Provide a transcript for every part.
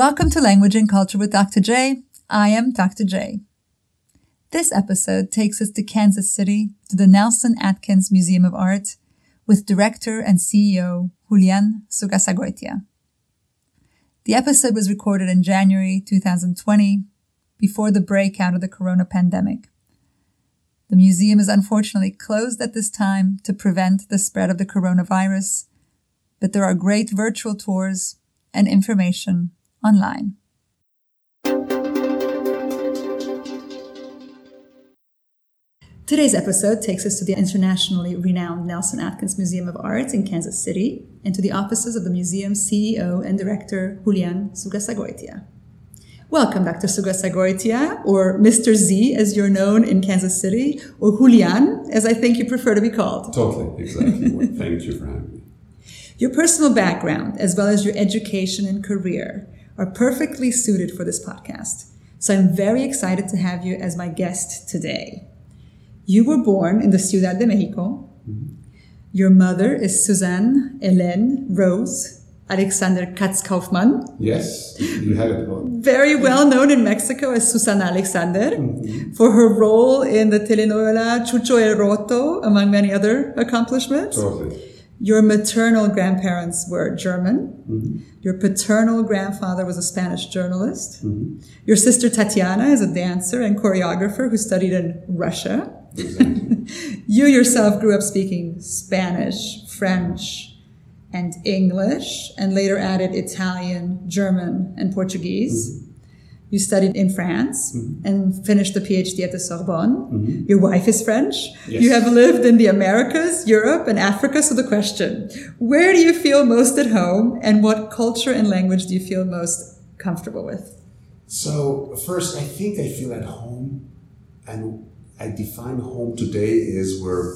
Welcome to Language and Culture with Dr. J. I am Dr. J. This episode takes us to Kansas City to the Nelson Atkins Museum of Art with director and CEO Julian Zugazagoitia. The episode was recorded in January 2020 before the breakout of the corona pandemic. The museum is unfortunately closed at this time to prevent the spread of the coronavirus, but there are great virtual tours and information online. Today's episode takes us to the internationally renowned Nelson Atkins Museum of Art in Kansas City and to the offices of the museum's CEO and director, Julian Zugazagoitia. Welcome, Dr. Zugazagoitia, or Mr. Z, as you're known in Kansas City, or Julian, as I think you prefer to be called. Totally, exactly. Thank you for having me. Your personal background, as well as your education and career, are perfectly suited for this podcast. So I'm very excited to have you as my guest today. You were born in the Ciudad de Mexico. Mm-hmm. Your mother is Suzanne Helene Rose Alexander Katz Kaufman. Yes, you have it. Very well known in Mexico as Susana Alexander mm-hmm. for her role in the telenovela Chucho el Roto, among many other accomplishments. Totally. Your maternal grandparents were German. Mm-hmm. Your paternal grandfather was a Spanish journalist. Mm-hmm. Your sister Tatiana is a dancer and choreographer who studied in Russia. Exactly. you yourself grew up speaking Spanish, French, and English, and later added Italian, German, and Portuguese. Mm-hmm. You studied in France mm-hmm. and finished the PhD at the Sorbonne. Mm-hmm. Your wife is French. Yes. You have lived in the Americas, Europe, and Africa. So the question, where do you feel most at home and what culture and language do you feel most comfortable with? So first, I think I feel at home and I define home today is where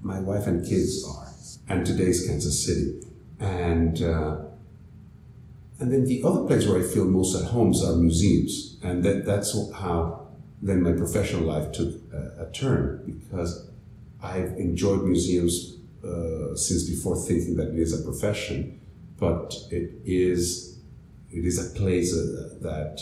my wife and kids are, and today's Kansas City, and uh, and then the other place where I feel most at home are museums, and that that's how then my professional life took a, a turn because I've enjoyed museums uh, since before thinking that it is a profession, but it is it is a place uh, that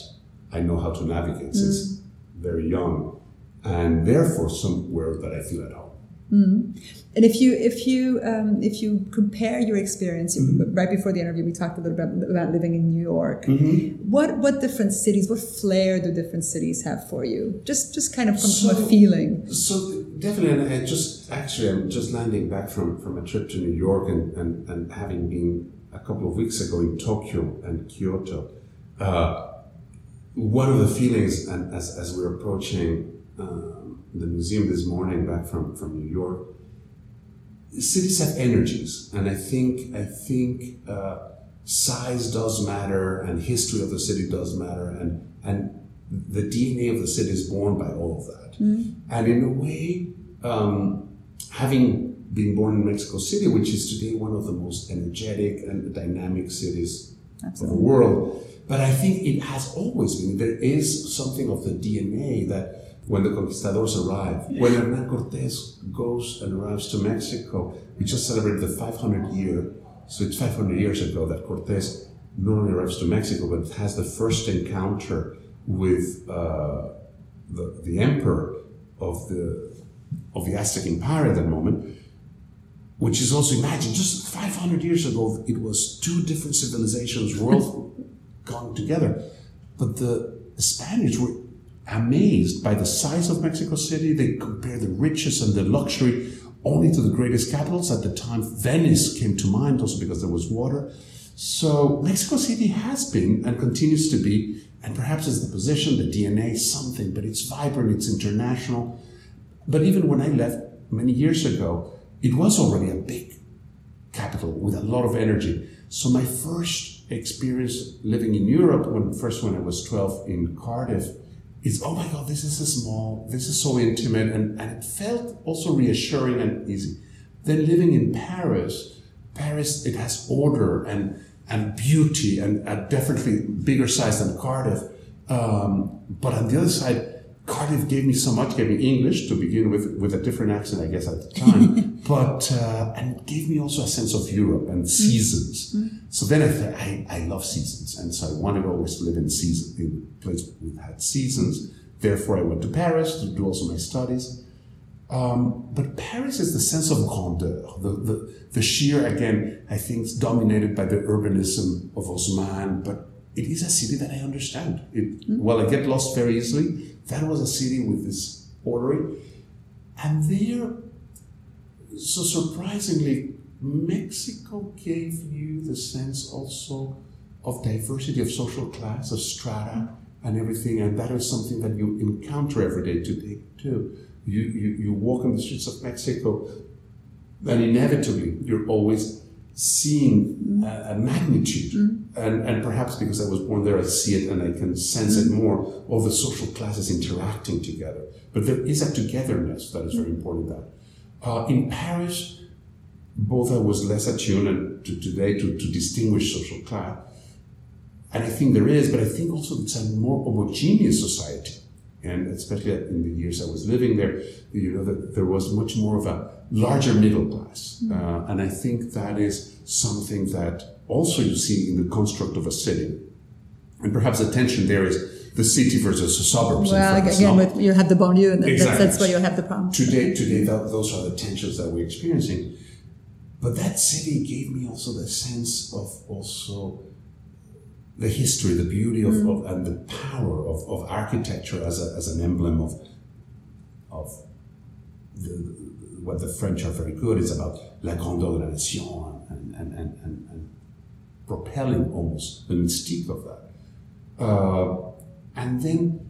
I know how to navigate since mm. very young and therefore somewhere that I feel at home. Mm. And if you if you um, if you compare your experience mm-hmm. right before the interview, we talked a little bit about living in New York. Mm-hmm. What what different cities, what flair do different cities have for you? Just just kind of from, so, from a feeling. So definitely, I just actually I'm just landing back from from a trip to New York and and, and having been a couple of weeks ago in Tokyo and Kyoto. Uh, one of the feelings, and as as we're approaching um, the museum this morning back from, from New York. Cities have energies, and I think I think uh, size does matter, and history of the city does matter, and and the DNA of the city is born by all of that. Mm. And in a way, um, having been born in Mexico City, which is today one of the most energetic and dynamic cities Absolutely. of the world, but I think it has always been. There is something of the DNA that when the conquistadors arrive. When Hernan Cortés goes and arrives to Mexico, we just celebrated the 500 year, so it's 500 years ago that Cortés not only arrives to Mexico, but has the first encounter with uh, the, the emperor of the, of the Aztec Empire at that moment, which is also, imagine, just 500 years ago, it was two different civilizations, world gone together. But the Spanish were amazed by the size of Mexico City. They compare the riches and the luxury only to the greatest capitals. At the time, Venice came to mind also because there was water. So Mexico City has been and continues to be, and perhaps it's the position, the DNA, something, but it's vibrant, it's international. But even when I left many years ago, it was already a big capital with a lot of energy. So my first experience living in Europe, when first when I was 12 in Cardiff, is oh my god this is so small this is so intimate and, and it felt also reassuring and easy. Then living in paris paris it has order and and beauty and definitely bigger size than cardiff. Um, but on the other side Cardiff gave me so much, gave me English to begin with, with a different accent, I guess, at the time, but, uh, and gave me also a sense of Europe and seasons. Mm. So then I thought, I, I love seasons. And so I wanted always to live in season, in a place with had seasons. Therefore, I went to Paris to do also my studies. Um, but Paris is the sense of grandeur, the, the, the sheer, again, I think it's dominated by the urbanism of Haussmann, but it is a city that I understand. It, mm. Well, I get lost very easily. That was a city with this order. And there, so surprisingly, Mexico gave you the sense also of diversity of social class, of strata, and everything. And that is something that you encounter every day today, too. You, you, you walk in the streets of Mexico, and inevitably, you're always seeing a, a magnitude. Mm. And, and perhaps because I was born there, I see it and I can sense it more, all the social classes interacting together. But there is a togetherness that is very important that. Uh, in Paris, both I was less attuned to today to, to distinguish social class. And I think there is, but I think also it's a more homogeneous society. And especially in the years I was living there, you know, that there was much more of a larger middle class. Mm. Uh, and I think that is something that also you see in the construct of a city. And perhaps the tension there is the city versus the suburbs. Well, again, with, you have the banlieue, and exactly. that's, that's where you have the problem. Today, today, that, those are the tensions that we're experiencing. But that city gave me also the sense of also the history, the beauty of, mm. of and the power of, of architecture as, a, as an emblem of of the, what the French are very good is about la grandeur de la nation and, and, and, and, and propelling almost the mystique of that. Uh, and then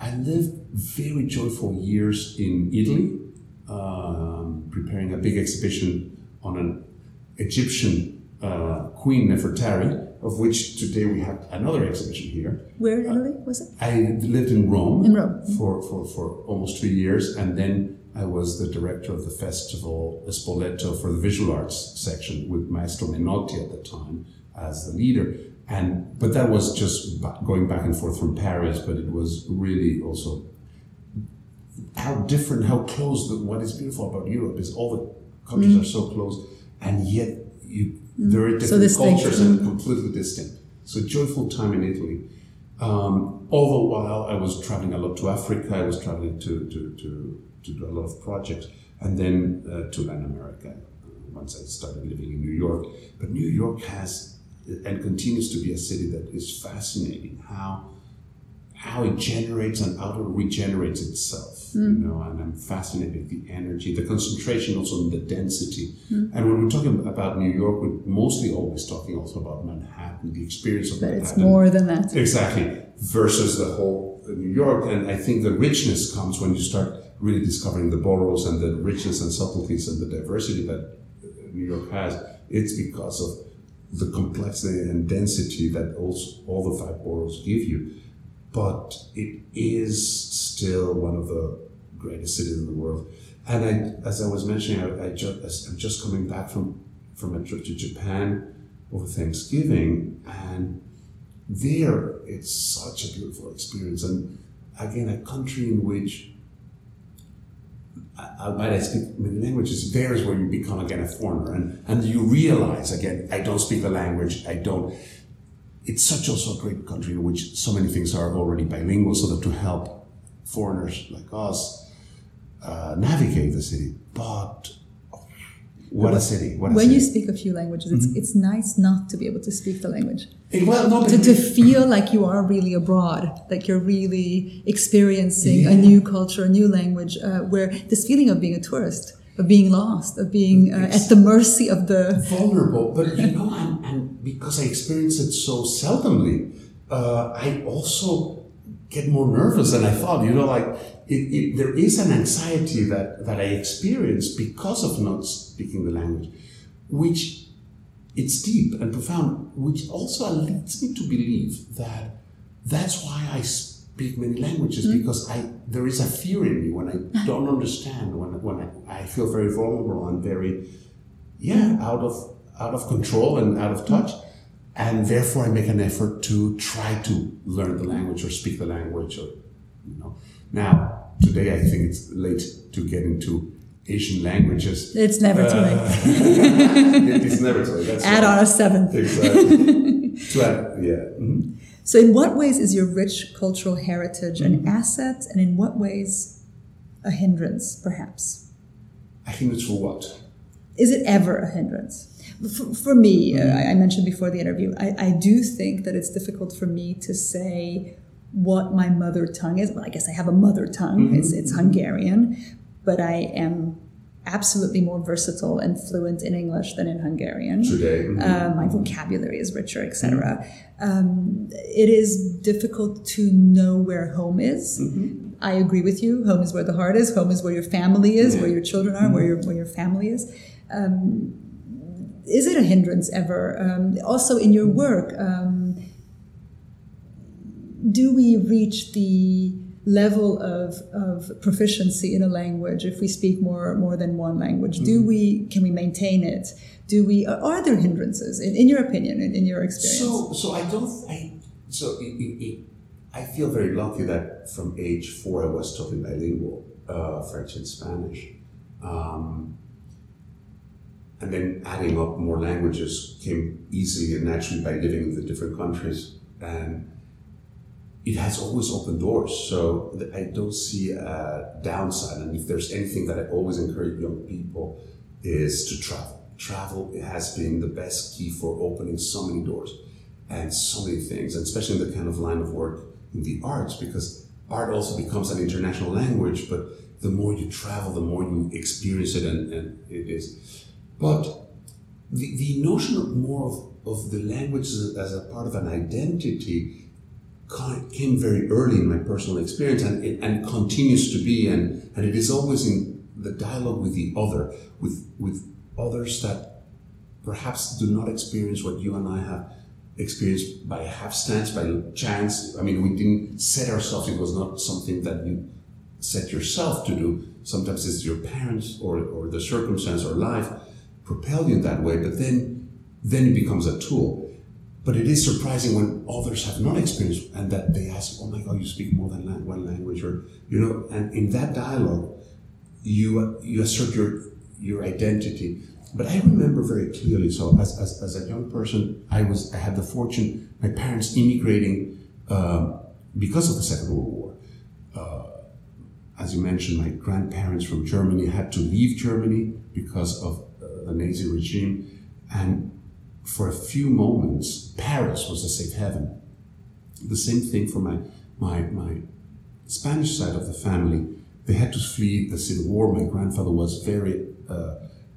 I lived very joyful years in Italy, um, preparing a big exhibition on an Egyptian uh, Queen Nefertari, of which today we have another exhibition here. Where in Italy was it? I lived in Rome. In Rome. For, for, for almost two years, and then I was the director of the festival Spoleto for the visual arts section with Maestro Menotti at the time as the leader. And but that was just going back and forth from Paris, but it was really also how different, how close. The, what is beautiful about Europe is all the countries mm. are so close, and yet you there are different so cultures and completely distinct. So joyful time in Italy. Um, all the while I was traveling a lot to Africa, I was traveling to, to, to to do a lot of projects, and then uh, to Latin America uh, once I started living in New York. But New York has and continues to be a city that is fascinating. How how it generates and how it regenerates itself. Mm. You know, and I'm fascinated with the energy, the concentration, also in the density. Mm. And when we're talking about New York, we're mostly always talking also about Manhattan, the experience of but Manhattan. it's more than that. Exactly. Versus the whole New York. And I think the richness comes when you start really discovering the boroughs and the richness and subtleties and the diversity that New York has, it's because of the complexity and density that also all the five boroughs give you. But it is still one of the greatest cities in the world. And I, as I was mentioning, I, I just, I'm just coming back from, from a trip to Japan over Thanksgiving, and there it's such a beautiful experience. And again, a country in which albeit I speak many languages, varies where you become again a foreigner and, and you realize again, I don't speak the language, I don't. It's such also a great country in which so many things are already bilingual, so that to help foreigners like us uh, navigate the city. But what a city! What a when city. you speak a few languages, it's, mm-hmm. it's nice not to be able to speak the language. It, well, no, to, to feel like you are really abroad, like you're really experiencing yeah. a new culture, a new language, uh, where this feeling of being a tourist, of being lost, of being uh, at the mercy of the vulnerable. But you know, and, and because I experience it so seldomly, uh, I also get more nervous than I thought. You know, like it, it, there is an anxiety that, that I experience because of not speaking the language, which it's deep and profound, which also leads me to believe that that's why I speak many languages mm. because I there is a fear in me when I don't understand, when, when I, I feel very vulnerable and very, yeah, out of out of control and out of touch. And therefore I make an effort to try to learn the language or speak the language or you know. Now, today I think it's late to get into Asian languages. It's never too late. It- it's never too late. That's Add right. on a seventh. Exactly. to add, yeah. mhm. So, in what ways is your rich cultural heritage Mm-hmm. an asset, and in what ways a hindrance, perhaps? I think it's for what? Is it ever a hindrance? For, for me, uh, Mm-hmm. I I mentioned before the interview, I, I do think that it's difficult for me to say what my mother tongue is. Well, I guess I have a mother tongue, Mm-hmm. it's, it's Hungarian, but I am absolutely more versatile and fluent in English than in Hungarian. Today. mhm. Uh, my vocabulary is richer, etc. Um, it is difficult to know where home is. I agree with you. Home is where the heart is. Home is where your family is, where your children are, where your where your family is. Um, is it a hindrance ever? Um, also, in your work, um, do we reach the level of, of proficiency in a language if we speak more more than one language? Do we can we maintain it? Do we are, are there hindrances in, in your opinion, in, in your experience? So, so I don't. I so it, it, it, I feel very lucky that from age four I was totally bilingual, uh, French and Spanish, um, and then adding up more languages came easily and naturally by living in the different countries, and it has always opened doors. So I don't see a downside. And if there's anything that I always encourage young people is to travel. Travel has been the best key for opening so many doors and so many things, and especially in the kind of line of work in the arts, because art also becomes an international language, but the more you travel, the more you experience it, and, and it is. But the, the notion of more of, of the language as a, as a part of an identity ki- came very early in my personal experience and it and continues to be and, and it is always in the dialogue with the other with with others that perhaps do not experience what you and I have experienced by hapstance by chance. I mean we didn't set ourselves it was not something that you set yourself to do. Sometimes it's your parents or, or the circumstance or life propel you in that way but then then it becomes a tool but it is surprising when others have not experienced and that they ask, "Oh my God, you speak more than one language," or you know. And in that dialogue, you you assert your your identity. But I remember very clearly. So as, as, as a young person, I was I had the fortune my parents immigrating um, because of the Second World War. Uh, as you mentioned, my grandparents from Germany had to leave Germany because of uh, the Nazi regime, and for a few moments, Paris was a safe haven. The same thing for my, my, my Spanish side of the family. They had to flee the civil war. My grandfather was very uh,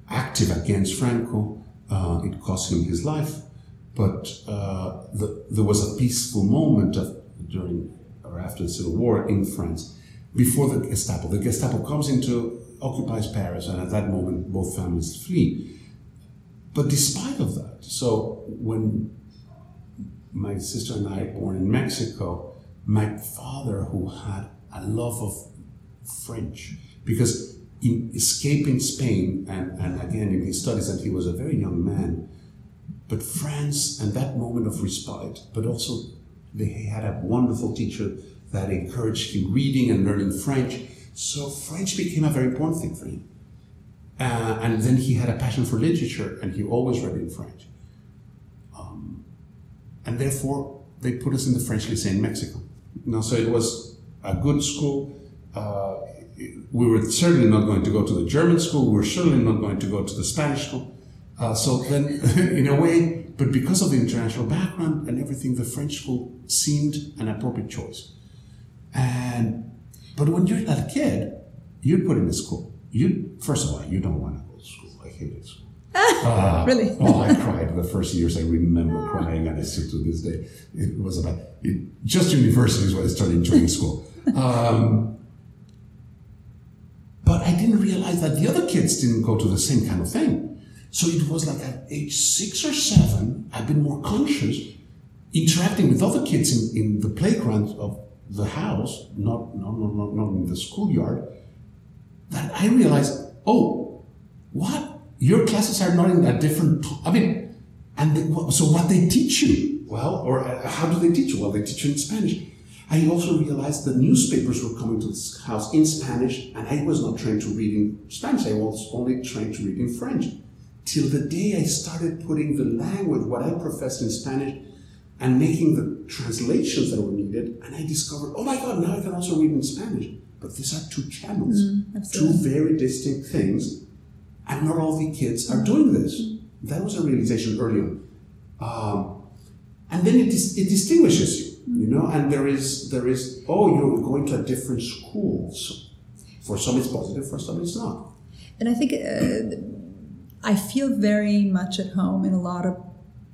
active against Franco. Uh, it cost him his life, but uh, the, there was a peaceful moment of, during or after the civil war in France before the Gestapo. The Gestapo comes into occupies Paris, and at that moment, both families flee. But despite of that, so when my sister and I born in Mexico, my father, who had a love of French, because in escaping Spain, and, and again in his studies, and he was a very young man, but France and that moment of respite, but also they had a wonderful teacher that encouraged him reading and learning French. So French became a very important thing for him. Uh, and then he had a passion for literature, and he always read in French. Um, and therefore, they put us in the French Lycée in Mexico. Now, so it was a good school. Uh, we were certainly not going to go to the German school. We were certainly not going to go to the Spanish school. Uh, so then, in a way, but because of the international background and everything, the French school seemed an appropriate choice. And but when you're that kid, you're put in a school. You first of all, you don't want to go to school. I hated school. Uh, Really? oh, I cried the first years. I remember crying, and I still to this day. It was about it, just university is when I started enjoying school. Um, but I didn't realize that the other kids didn't go to the same kind of thing. So it was like at age six or seven, I've been more conscious, interacting with other kids in, in the playground of the house, not, not, not, not, not in the schoolyard, that I realized, oh, what? Your classes are not in a different, I mean, and they, so what they teach you? Well, or uh, how do they teach you? Well, they teach you in Spanish. I also realized the newspapers were coming to this house in Spanish, and I was not trained to read in Spanish. I was only trained to read in French. Till the day I started putting the language, what I professed in Spanish, and making the translations that were needed, and I discovered, oh my God, now I can also read in Spanish. But these are two channels, Mm, two very distinct things, and not all the kids are doing this. That was a realization early on. Um, and then it, dis- it distinguishes you, you know, and there is, there is, oh, you're going to a different school. So for some it's positive, for some it's not. And I think uh, I feel very much at home in a lot of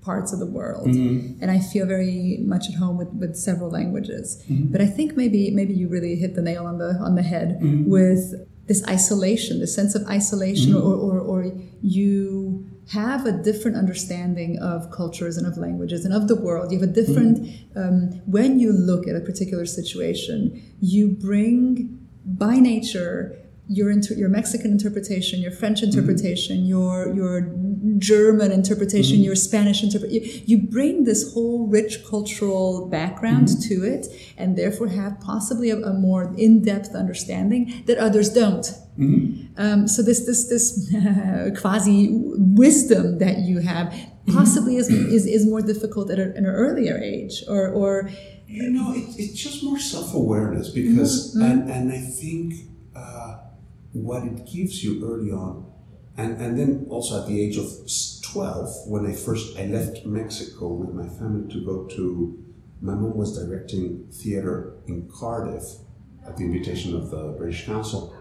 parts of the world, mm-hmm. and I feel very much at home with, with several languages. Mm-hmm. But I think maybe maybe you really hit the nail on the on the head mm-hmm. with this isolation, this sense of isolation, or, or or you have a different understanding of cultures and of languages and of the world. You have a different um, when you look at a particular situation, you bring by nature your inter- your Mexican interpretation, your French mm-hmm. interpretation, your your German interpretation, mm-hmm. your Spanish interpretation. You, you bring this whole rich cultural background mm-hmm. to it, and therefore have possibly a, a more in depth understanding that others don't. Um, so this this this quasi wisdom that you have possibly is, is, is more difficult at, a, at an earlier age, or or You know, it, it's just more self awareness because, and, and I think uh, what it gives you early on, and, and then also at the age of 12, when I first I left Mexico with my family to go to, my mom was directing theater in Cardiff at the invitation of the British Council.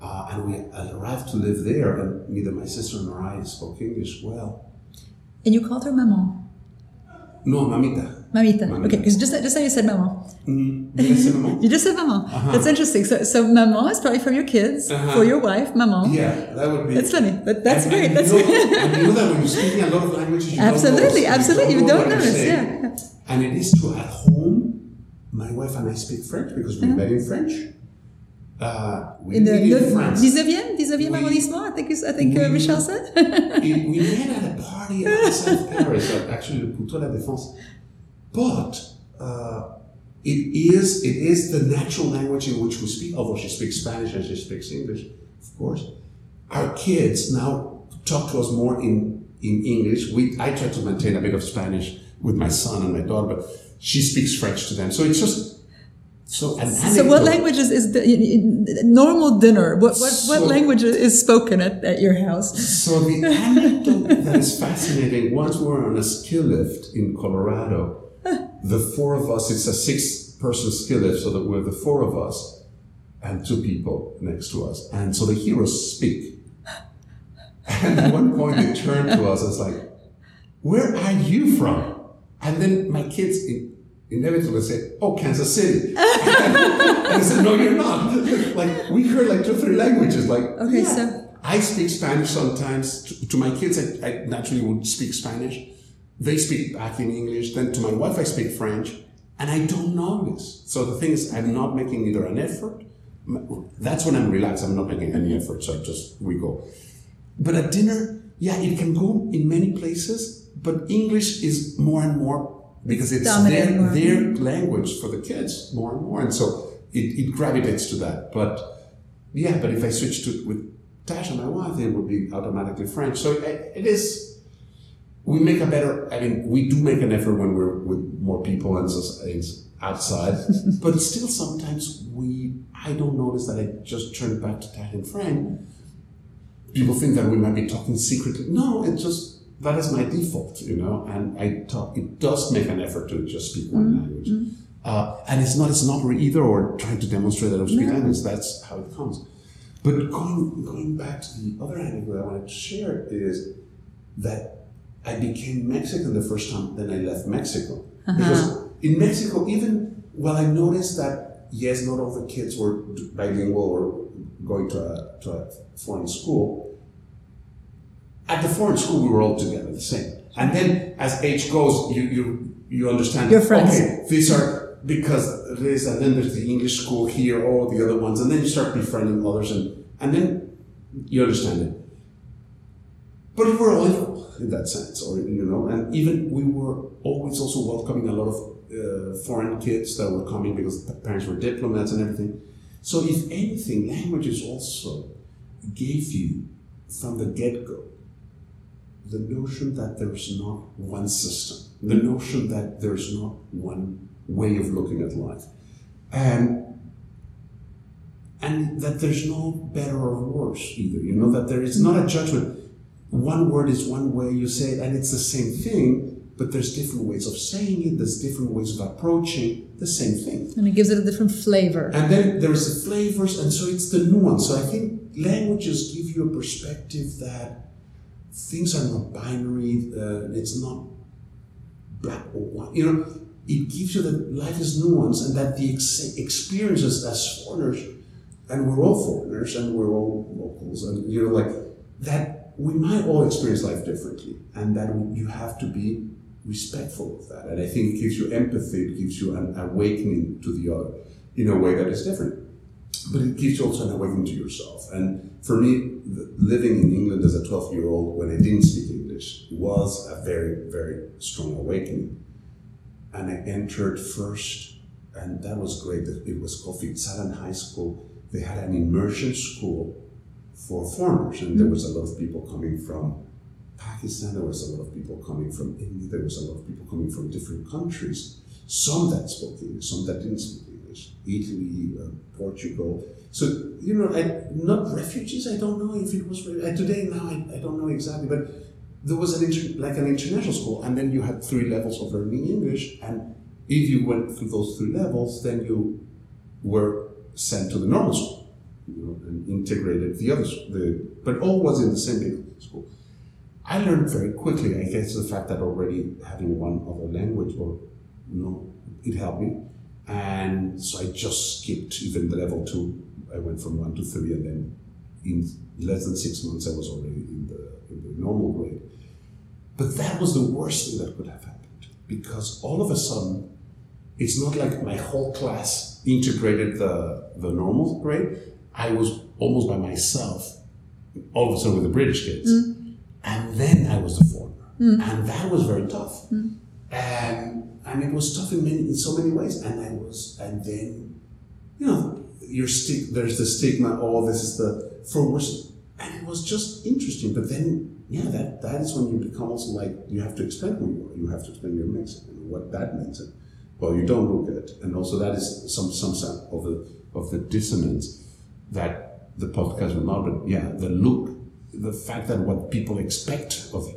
Uh, and we arrived to live there, and neither my sister nor I spoke English well. and you called her maman, No, mamita. Mamita. Mamita. Okay, because just just how you said maman. Mm, did I say maman? You just said maman. That's interesting. So, so maman is probably for your kids, Uh-huh. for your wife, maman. Yeah, that would be. That's funny, but that's And- great. and That's you know, you know that when you're speaking a lot of languages, you absolutely, don't know, absolutely. You don't notice. Yeah. And it is true at home. My wife and I speak French because we met in French. Uh, we In the in France. 19e, 19e We- arrondissement, I think, you, I think uh, Michel said. We met at a party outside Paris, actually, le Puteaux La Défense. But uh, it is it is the natural language in which we speak. Although she speaks Spanish and she speaks English, of course. Our kids now talk to us more in in English. We I try to maintain a bit of Spanish with my son and my daughter, but she speaks French to them. So it's just so. So, what anecdote- language is, the, normal dinner? What what, what language is spoken at, at your house? So the anecdote that is fascinating, once we were on a ski lift in Colorado, the four of us, it's a six person ski lift, so that we're the four of us and two people next to us. And so the heroes speak. And at one point they turned to us and it's like, where are you from? And then my kids inevitably say, oh, Kansas City. and I said, no, you're not. like, we heard like two, three languages. Like, Okay, yeah. so- I speak Spanish sometimes. To, to my kids, I, I naturally would speak Spanish. They speak back in English. Then to my wife, I speak French. And I don't know this. So the thing is, I'm not making either an effort. That's when I'm relaxed. I'm not making any effort. So I just, we go. But at dinner, yeah, it can go in many places, but English is more and more because it's their, more. their language for the kids more and more. And so it, it gravitates to that. But yeah, but if I switch to with Tasha, my wife, it would be automatically French. So it, it is, we make a better, I mean, we do make an effort when we're with more people and so- it's outside, but still sometimes we, I don't notice that I just turn back to Italian French people think that we might be talking secretly. No, it just that is my default, you know. And I talk. It does make an effort to just speak one language, uh, and it's not a snobbery either, or trying to demonstrate that I speak language. That's how it comes. But going going back to the other anecdote I wanted to share is that I became Mexican the first time. Then I left Mexico uh-huh. because in Mexico, even well, I noticed that yes, not all the kids were bilingual or going to a, to a foreign school. At the foreign school, we were all together the same. And then as age goes, you you you understand. Your friends. Okay, these are because this, and then there's the English school here, all the other ones, and then you start befriending others, and and then you understand it. But we were all equal in that sense, or you know, and even we were always also welcoming a lot of uh, foreign kids that were coming because the parents were diplomats and everything. So, if anything, languages also gave you from the get go the notion that there's not one system, the notion that there's not one way of looking at life, and and that there's no better or worse either. You know that there is not a judgment. One word is one way you say it, and it's the same thing, but there's different ways of saying it. There's different ways of approaching the same thing, And it gives it a different flavor. and then there's the flavors, and so it's the nuance. So I think languages give you a perspective that things are not binary. Uh, it's not black or white. You know, it gives you that life is nuance, and that the ex- experiences as foreigners, and we're all foreigners, and we're all locals, and you know, like that we might all experience life differently, and that you have to be respectful of that. And I think it gives you empathy. It gives you an awakening to the other in a way that is different but it gives you also an awakening to yourself. And for me, living in England as a 12 year old when I didn't speak English was a very, very strong awakening. And I entered first, and that was great. It was called Fitzalan High School. They had an immersion school for foreigners, and there was a lot of people coming from Pakistan, there was a lot of people coming from India, there was a lot of people coming from different countries. Some that spoke English, some that didn't speak English. Italy, uh, Portugal. So, you know, I, not refugees, I don't know if it was, uh, today now I, I don't know exactly, but there was an inter, like an international school, and then you had three levels of learning English, and if you went through those three levels, then you were sent to the normal school, you know, and integrated the other, the, but all was in the same school. I learned very quickly, I guess the fact that already having one other language or you know, it helped me. And so I just skipped even the level two. I went from one to three, and then in less than six months, I was already in the, in the normal grade. But that was the worst thing that could have happened because all of a sudden, it's not like my whole class integrated the, the normal grade. I was almost by myself, all of a sudden with the British kids. Mm. And then I was the foreigner. Mm. And that was very tough. And, and it was tough in, many, in so many ways. And I was, and then, you know, your stick, there's the stigma, oh, this is the, for worse. And it was just interesting. But then, yeah, that, that is when you become also like, you have to explain who you are. You have to explain you're Mexican and what that means. And, well, you don't look it. And also that is some, some sign of the, of the dissonance that the podcast will not, but yeah, the look, the fact that what people expect of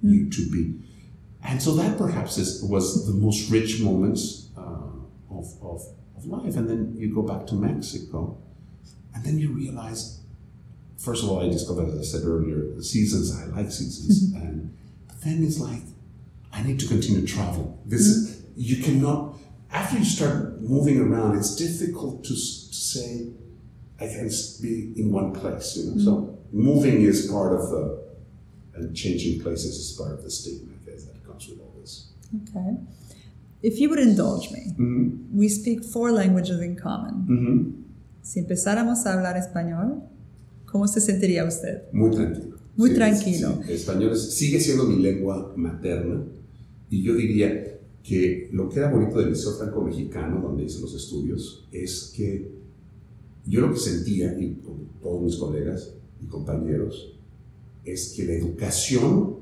hmm. you to be. And so that perhaps is, was the most rich moments uh, of, of, of life. And then you go back to Mexico, and then you realize, first of all, I discovered, as I said earlier, the seasons, I like seasons. Mm-hmm. And but then it's like, I need to continue traveling. This hmm. is, you cannot, after you start moving around, it's difficult to, to say, I can be in one place, you know. So moving is part of the, and changing places is part of the stigma, I guess, that comes with all this. Okay. If you would indulge me, Mm-hmm. we speak four languages in common. Mm-hmm. Si empezáramos a hablar español, ¿cómo se sentiría usted? Muy tranquilo. Muy tranquilo. sí. Español es- sigue siendo mi lengua materna y yo diría que lo que era bonito del Liceo Franco-Mexicano, donde hice los estudios, es que yo lo que sentía, y con todos mis colegas y compañeros, es que la educación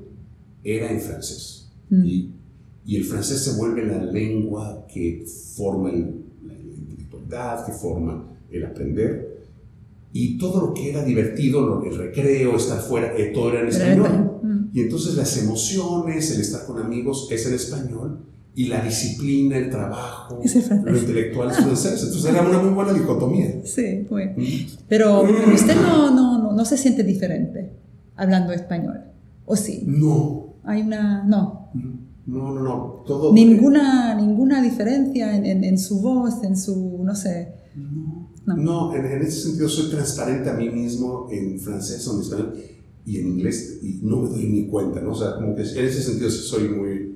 era en francés. Y, y el francés se vuelve la lengua que forma el- la intelectualidad, que forma el aprender. Y todo lo que era divertido, el recreo, estar fuera, eh, todo era en español. Mm. Y entonces las emociones, el estar con amigos es en español y la disciplina, el trabajo, Es lo intelectual es francés. Entonces era una muy buena dicotomía. Sí, muy. Mm. Pero pero usted no, no, no, no se siente diferente hablando español. ¿O sí? No, Hay una. No. no, no, no. Todo. Ninguna, ninguna diferencia en, en, en su voz, en su. No sé. No, No. no en, en ese sentido soy transparente a mí mismo en francés o en español y en inglés y no me doy ni cuenta, ¿no? O sea, como que en ese sentido soy muy...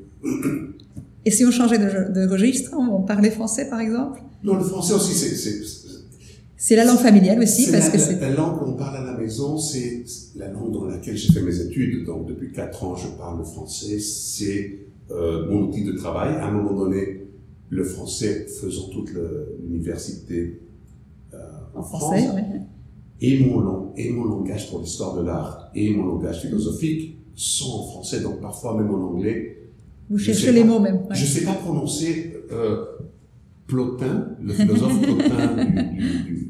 Et si on changeait de, de registre, on parlait français par exemple No, le français aussi, c'est... c'est- la langue familiale aussi, parce la, que c'est. la langue qu'on parle à la maison, c'est la langue dans laquelle j'ai fait mes études. Donc depuis 4 ans, je parle le français. C'est euh, mon outil de travail. À un moment donné, le français faisant toute l'université euh, En français, France, et mon, lang- et mon langage pour l'histoire de l'art et mon langage philosophique sont en français. Donc parfois même en anglais, Vous Je cherchez les pas. mots même. ouais. je ne sais pas prononcer euh, Plotin, le philosophe Plotin du, du- du-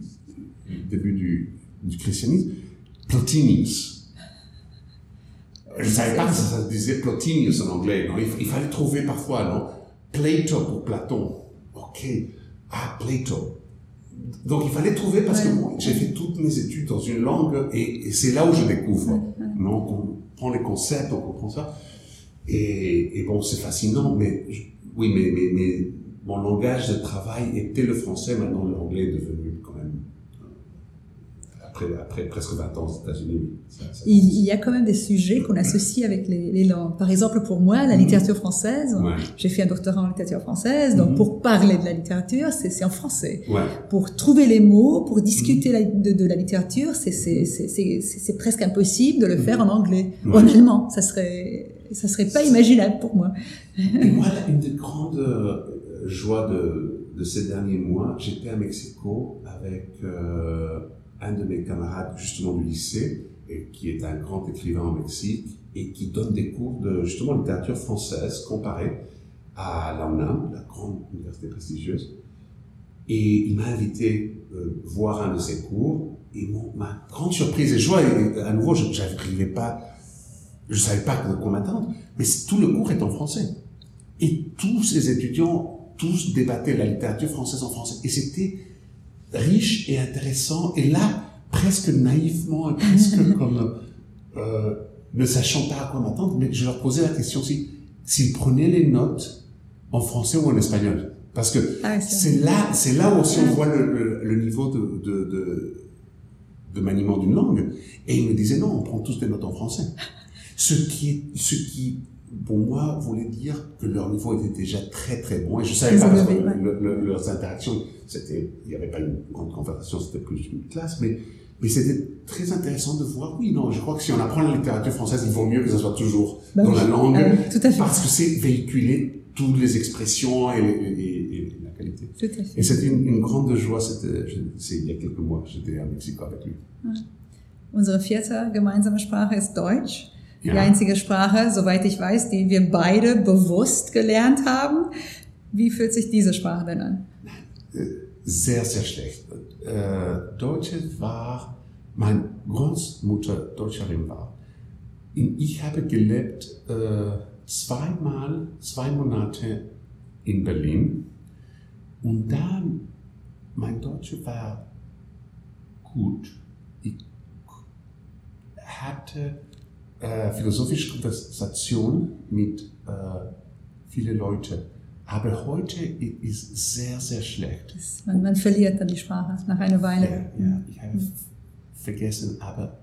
du début du, du christianisme, Plotinius. Je ne savais pas que ça, se disait Plotinius en anglais. Non? Il, il fallait trouver parfois, non? Plato pour Platon. Ok. Ah, Plato. Donc il fallait trouver parce que Ouais. moi, j'ai fait toutes mes études dans une langue et, et c'est là où je découvre. Non, on prend les concepts, on comprend ça. Et, et bon, c'est fascinant, mais je- oui, mais, mais, mais mon langage de travail était le français, maintenant l'anglais est devenu quand même, euh, après, après presque 20 ans aux États-Unis, Il, y a quand même des sujets qu'on associe avec les, les langues. Par exemple, pour moi, la Mhm. littérature française, Ouais, j'ai fait un doctorat en littérature française, donc Mhm. pour parler de la littérature, c'est en français. ouais, Pour trouver les mots, pour discuter Mhm. de, de la littérature, c'est- presque impossible de le faire en anglais ou Mhm. Ouais. en allemand. Ça serait, ça serait pas imaginable pour moi. Et moi, une des grandes euh, joies de, ces derniers mois, j'étais à Mexico avec euh, un de mes camarades justement du lycée, et qui est un grand écrivain au Mexique, et qui donne des cours de justement littérature française comparée à la la grande université prestigieuse. Et il m'a invité euh, voir un de ses cours, et ma grande surprise et joie, à nouveau, je n'arrivais pas, je savais pas quoi m'attendre, mais tout le cours est en français. Et tous ces étudiants, tous débattaient la littérature française en français. Et c'était riche et intéressant. Et là, presque naïvement, presque comme euh, ne sachant pas à quoi m'attendre, mais je leur posais la question si s'ils prenaient les notes en français ou en espagnol. Parce que Ah c'est c'est là, c'est là aussi on voit le, le- le niveau de, de, de, de maniement d'une langue. Et ils me disaient non, on prend tous des notes en français. Ce qui, est, ce qui, pour moi, voulait dire que leur niveau était déjà très très bon. Et je savais pas, parce que élevé, ouais. le- le- leurs interactions, c'était, il n'y avait pas une grande conversation, c'était plus une classe, mais, mais c'était très intéressant de voir, oui, non, je crois que si on apprend la littérature française, il vaut mieux que ce soit toujours Bah dans oui. la langue, Ah oui, tout à fait. parce que c'est véhiculer toutes les expressions et, les- et- et la qualité. Tout à fait. Et c'était une, une grande joie, c'était, il y a quelques mois, j'étais à Mexico avec lui. Unsere vierte gemeinsame Sprache ist Deutsch. Die Ja. einzige Sprache, soweit ich weiß, die wir beide bewusst gelernt haben. Wie fühlt sich diese Sprache denn an? Sehr, sehr schlecht. Äh, Deutsche war, meine Großmutter Deutscherin war. Ich habe gelebt äh, zweimal, zwei Monate in Berlin. Und dann, mein Deutsch war gut. Ich hatte äh, philosophische Konversation mit äh, vielen Leuten. Aber heute ist sehr, sehr schlecht. Man, man verliert dann die Sprache nach einer Ja, Weile. ja, ich habe vergessen, aber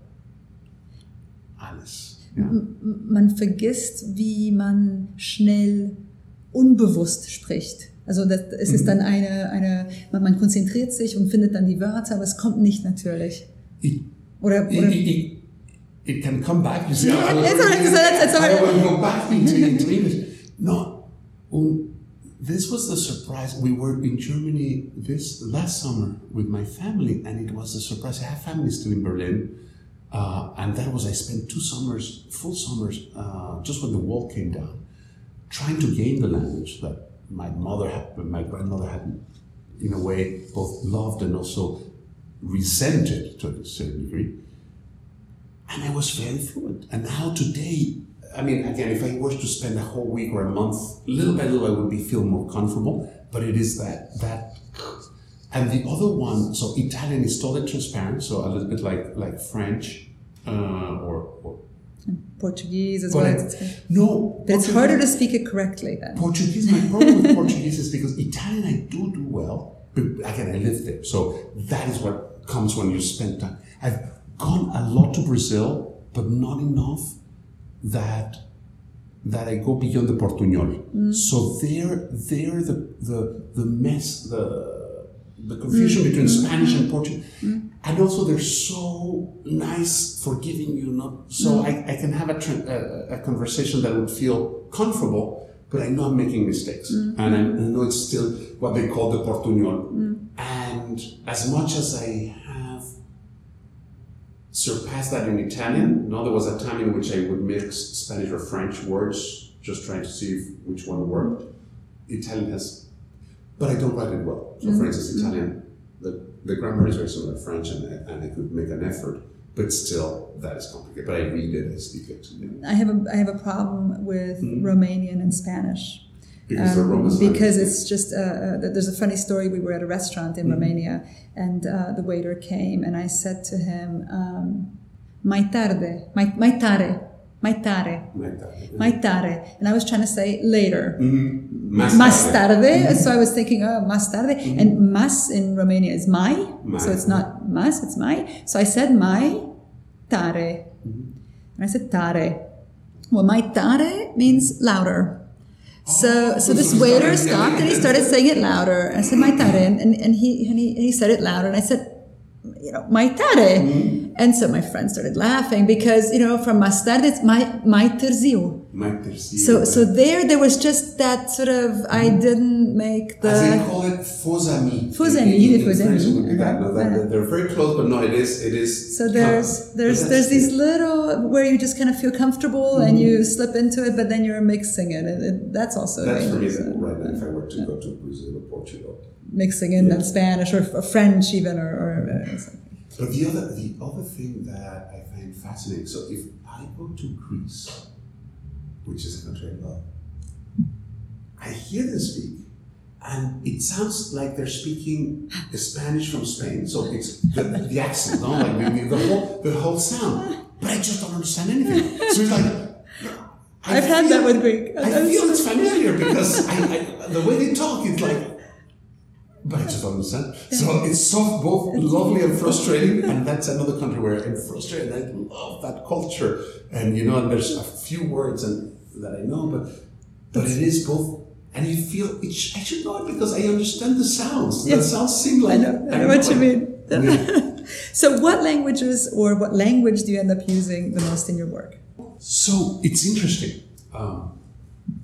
alles. Ja. Man vergisst, wie man schnell unbewusst spricht. Also das, es ist Mhm. dann eine, eine man, man konzentriert sich und findet dann die Wörter, aber es kommt nicht natürlich. It, Oder, oder it, it can come back. You see, Yeah, I, it's all right, it's all right, it's all right. I will go back into, into English. No, um, this was the surprise. We were in Germany this last summer with my family, and it was a surprise. I have family still in Berlin, uh, and that was I spent two summers, full summers, uh, just when the wall came down, trying to gain the language that my mother had, my grandmother had, in a way, both loved and also resented to a certain degree. And I was very fluent. And now today, I mean, again, if I were to spend a whole week or a month, little by little, I would be feel more comfortable. But it is that that. And the other one, so Italian is totally transparent, so a little bit like like French uh, or, or Portuguese as well. It's, no. but it's harder to speak it correctly then. Portuguese, my problem with Portuguese is because Italian I do do well, but again, I live there. So that is what comes when you spend time. I've gone a lot to Brazil, but not enough that that I go beyond the Portuñol. Mm. So there, there the, the, the mess, the, the confusion mm. between mm. Spanish and Portuguese, and also they're so nice for giving you not, so I, I can have a, a, a conversation that would feel comfortable, but I know I'm making mistakes, and I, I know it's still what they call the portuñol. Mm. And as much as I surpassed that in Italian, no, there was a time in which I would mix Spanish or French words, just trying to see if, which one worked. Italian has, but I don't write it well. So, Mm-hmm. for instance, Italian, the, the grammar is very similar to French, and, I- and I could make an effort, but still, that is complicated. But I read it, I speak it, yeah. I have a I have a problem with Mm-hmm. Romanian and Spanish. Because Um, because it's just uh, uh, there's a funny story. We were at a restaurant in Mm-hmm. Romania, and uh, the waiter came, and I said to him, um, "Mai tarde, mai, mai tare, mai tare, mai tare," and I was trying to say later. Mhm. Mas tarde. Mm-hmm. So I was thinking, oh, mas tarde. And mas in Romania is mai. Mai. So it's not mas, it's mai. So I said mai tare. Mm-hmm. And I said tare. Well, mai tare means louder. So, so this waiter stopped and he started saying it louder. I said mai tare, and, and, he and he and he said it louder, and I said, you know, mai tare. And so my friend started laughing because you know from mas tarde it's mai mai târziu. My perceive So, so there, there was just that sort of I didn't make As they call it faux amis. Faux In- amis, in- in faux French amis. it would be that. No, that- Uh-huh. They're very close, but no, it is. It is. so there's there's there's these little where you just kind of feel comfortable and you slip into it, but then you're mixing it, and it, that's also That's for me the- uh, right now. If I were to go to Brazil or Portugal, mixing in Yeah. Spanish or, or French even or, or uh, something. But the other the other thing that I find fascinating. So if I go to Greece, which is a country I love, I hear them speak, and it sounds like they're speaking the Spanish from Spain. So it's the, the accent, no, like the, the whole the whole sound. But I just don't understand anything. So it's like. I I've had that with Greek. I feel it's familiar because I, I, the way they talk, it's like, I just don't understand. So it's so both lovely and frustrating, and that's another country where I'm frustrated. I love that culture, and you know, and there's a few words and that I know, but but it is both, and you feel it. sh- I should know it because I understand the sounds. The sounds seem like I know, I know what you mean. Yeah. so, what languages or what language do you end up using the most in your work? So it's interesting. Um,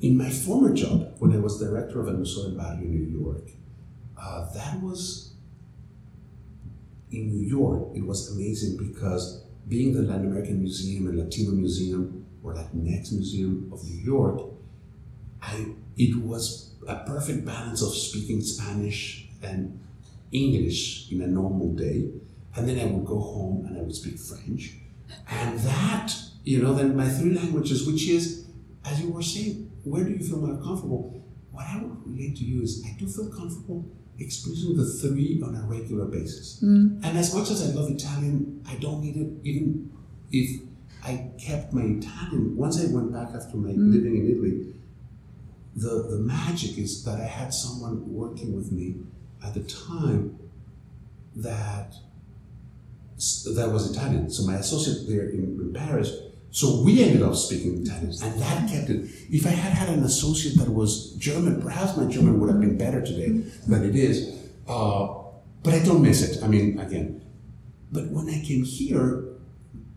in my former job, when I was director of a museo in Barrio, New York, uh, that was in New York. It was amazing because being the Latin American Museum and Latino Museum or Latinx Museum of New York, I it was a perfect balance of speaking Spanish and English in a normal day, and then I would go home and I would speak French, and that you know then my three languages, which is as you were saying, where do you feel more comfortable? What I would relate to you is I do feel comfortable expressing the three on a regular basis. Mm. And as much as I love Italian, I don't need it even if I kept my Italian. Once I went back after my mm. living in Italy, the, the magic is that I had someone working with me at the time that that was Italian. So my associate there in, in Paris. So we ended up speaking Italian, and that kept it. If I had had an associate that was German, perhaps my German would have been better today than it is. Uh, but I don't miss it. I mean, again. But when I came here,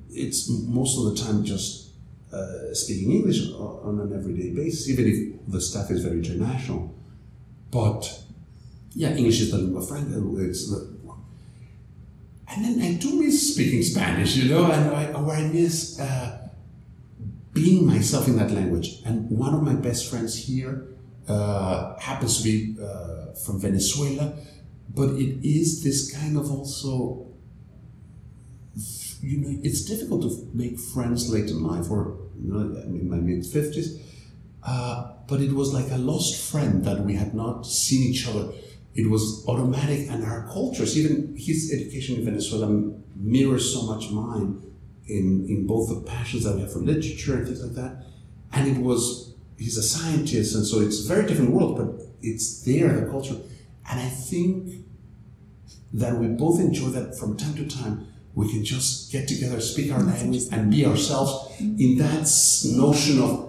it's most of the time just uh, speaking English on an everyday basis, even if the staff is very international. But yeah, English is the lingua franca. It's the, and then I do miss speaking Spanish, you know, and I, or I miss uh, being myself in that language. And one of my best friends here uh, happens to be uh, from Venezuela, but it is this kind of also you know, it's difficult to make friends late in life, or you know, in my mid fifties. Uh, but it was like a lost friend that we had not seen each other. It was automatic, and our cultures, even his education in Venezuela, mirrors so much mine in in both the passions that we have for literature and things like that. And it was he's a scientist, and so it's a very different world, but it's there the culture, and I think that we both enjoy that from time to time we can just get together, speak our mm-hmm. language, and be ourselves in that notion of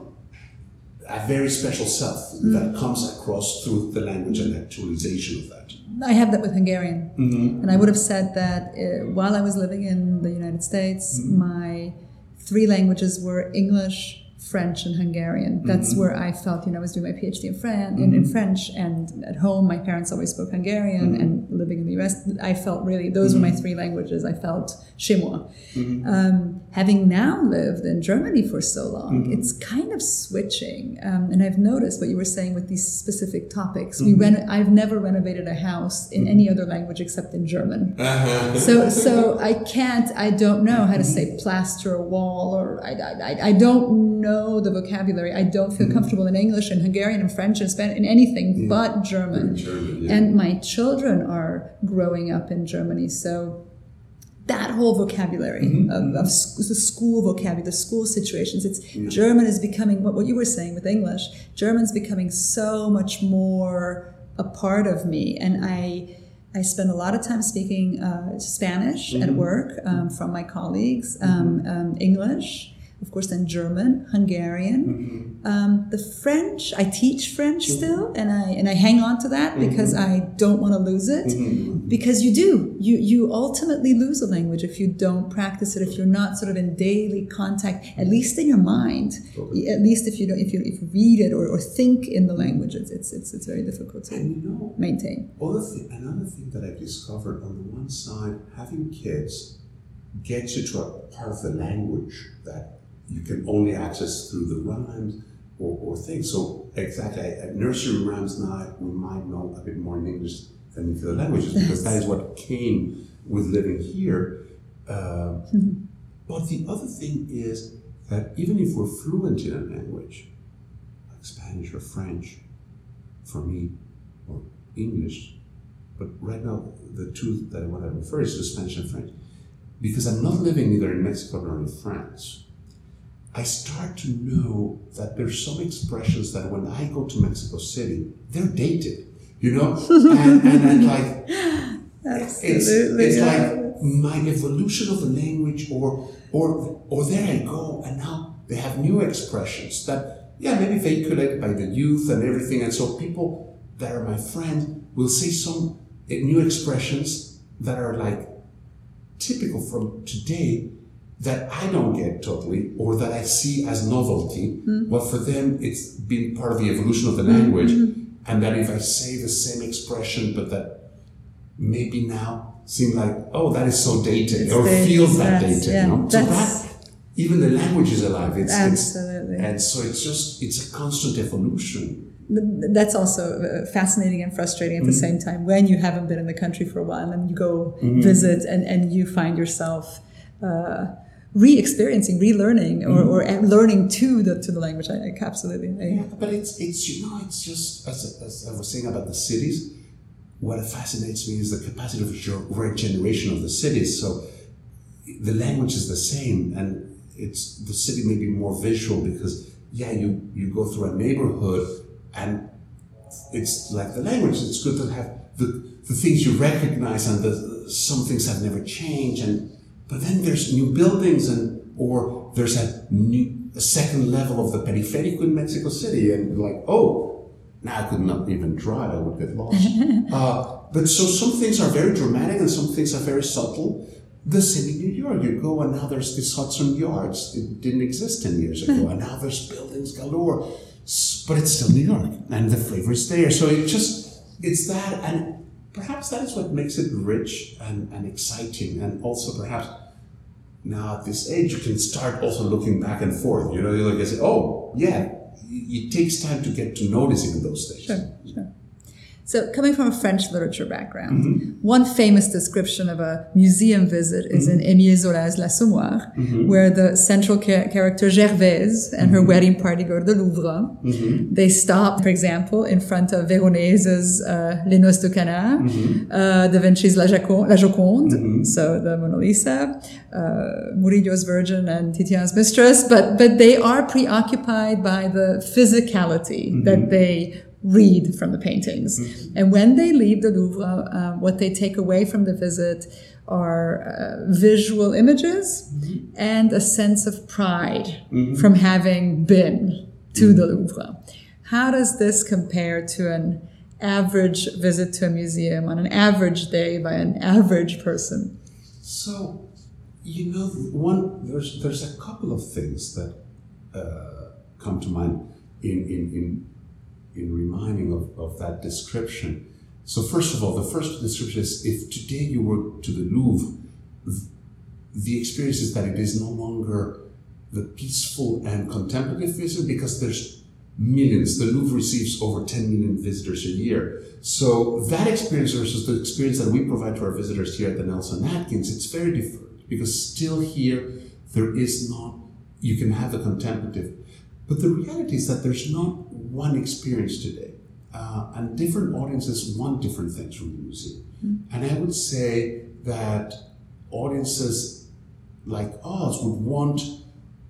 a very special self that comes across through the language and actualization of that. I have that with Hungarian. And I would have said that uh, while I was living in the United States, my three languages were English, French and Hungarian. That's mm-hmm. where I felt, you know, I was doing my PhD in, Fran- mm-hmm. in, in, French, and at home, my parents always spoke Hungarian, mm-hmm. and living in the US, I felt really, those were my mm-hmm. three languages. I felt chez moi. Mm-hmm. Um, having now lived in Germany for so long, mm-hmm. it's kind of switching. Um, and I've noticed what you were saying with these specific topics. We reno- I've never renovated a house in any other language except in German. Uh-huh. So, so I can't, I don't know how to say plaster a wall, or I, I, I don't know know the vocabulary. I don't feel mm-hmm. comfortable in English and Hungarian and French and Spanish in anything yeah. but German. German yeah. And my children are growing up in Germany, so that whole vocabulary mm-hmm. of, of, the school vocabulary, the school situations. It's yeah. German is becoming what, what you were saying with English. German's becoming so much more a part of me, and I. I spend a lot of time speaking uh, Spanish mm-hmm. at work um, from my colleagues, um, mm-hmm. um, English, of course, then German, Hungarian, mm-hmm. um, the French. I teach French mm-hmm. still, and I and I hang on to that mm-hmm. because I don't want to lose it. Mm-hmm. Because you do, you you ultimately lose a language if you don't practice it. If you're not sort of in daily contact, at least in your mind, totally. at least if you don't, if you if you read it or, or think in the language, it's it's it's, it's very difficult to you know, maintain. Other thing, another thing that I've discovered on the one side, having kids gets you to a part of the language that you can only access through the rhymes or, or things. So exactly, at nursery rhymes now, we might know a bit more in English than in the other languages because that is what came with living here. Uh, but the other thing is that even if we're fluent in a language, like Spanish or French, for me, or English, but right now the two that I want to refer is to Spanish and French, because I'm not living either in Mexico nor in France. I start to know that there's some expressions that when I go to Mexico City, they're dated, you know? and, and, like, Absolutely. It's, it's like my evolution of the language, or, or, or there I go, and now they have new expressions that, yeah, maybe vehiculated by the youth and everything. And so people that are my friends will say some eh, new expressions that are like typical from today that I don't get totally or that I see as novelty, mm. but for them it's been part of the evolution of the language. Mm-hmm. And that if I say the same expression, but that maybe now seem like, oh, that is so dated it's or dated, feels that dated. Yeah, you know? So that even the language is alive. It's, absolutely. It's, and so it's just it's a constant evolution that's also uh, fascinating and frustrating at mm-hmm. the same time when you haven't been in the country for a while and you go mm-hmm. visit and, and you find yourself uh, re-experiencing, relearning, or, mm. or learning to the to the language. I, I absolutely. I, yeah, but it's it's you know it's just as, as I was saying about the cities. What fascinates me is the capacity of regeneration of the cities. So the language is the same, and it's the city may be more visual because yeah, you you go through a neighborhood and it's like the language. It's good to have the the things you recognize and the some things have never changed and but then there's new buildings and or there's a new a second level of the periférico in Mexico City and like, oh, now I could not even drive, I would get lost. uh, but so some things are very dramatic and some things are very subtle. The same in New York, you go and now there's this Hudson Yards. It didn't exist 10 years ago. and now there's buildings galore. But it's still New York and the flavor is there. So it just, it's that. And perhaps that is what makes it rich and, and exciting, and also perhaps now at this age you can start also looking back and forth. You know, you look and say, oh yeah, it takes time to get to noticing those things. Sure, sure. So, coming from a French literature background, mm-hmm. one famous description of a museum visit is mm-hmm. in Émile Zola's L'Assommoir, mm-hmm. where the central ca- character Gervaise and her mm-hmm. wedding party go to the Louvre. Mm-hmm. They stop, for example, in front of Veronese's uh, Les Noces de Cana, mm-hmm. uh, Da Vinci's La, La Joconde, so the Mona Lisa, uh, Murillo's Virgin and Titian's Mistress, but, but they are preoccupied by the physicality that they read from the paintings. Mm-hmm. And when they leave the Louvre, uh, what they take away from the visit are uh, visual images mm-hmm. and a sense of pride mm-hmm. from having been to the mm-hmm. Louvre. How does this compare to an average visit to a museum on an average day by an average person? So, you know, one there's there's a couple of things that uh, come to mind in, in, in, in reminding of, of that description. So, first of all, the first description is if today you were to the Louvre, the experience is that it is no longer the peaceful and contemplative visit because there's millions. The Louvre receives over 10 million visitors a year. So that experience versus the experience that we provide to our visitors here at the Nelson Atkins, it's very different because still here there is not, you can have the contemplative. But the reality is that there's not one experience today. Uh, and different audiences want different things from the museum. Mm-hmm. And I would say that audiences like us would want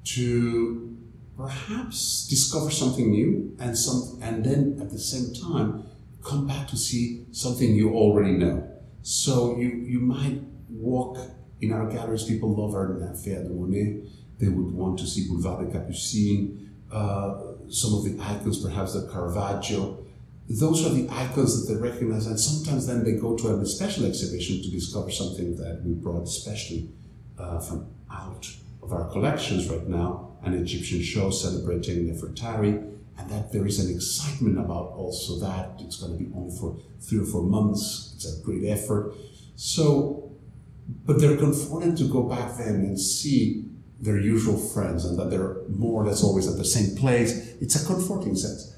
to perhaps discover something new and some and then at the same time come back to see something you already know. So you you might walk in our galleries, people love our Affaire de Monet. They would want to see Boulevard des Capucines, uh, some of the icons, perhaps the Caravaggio. Those are the icons that they recognize, and sometimes then they go to a special exhibition to discover something that we brought especially uh, from out of our collections right now, an Egyptian show celebrating Nefertari, and that there is an excitement about also that. It's going to be on for three or four months. It's a great effort. So, but they're confronted to go back then and see their usual friends and that they're more or less always at the same place. It's a comforting sense.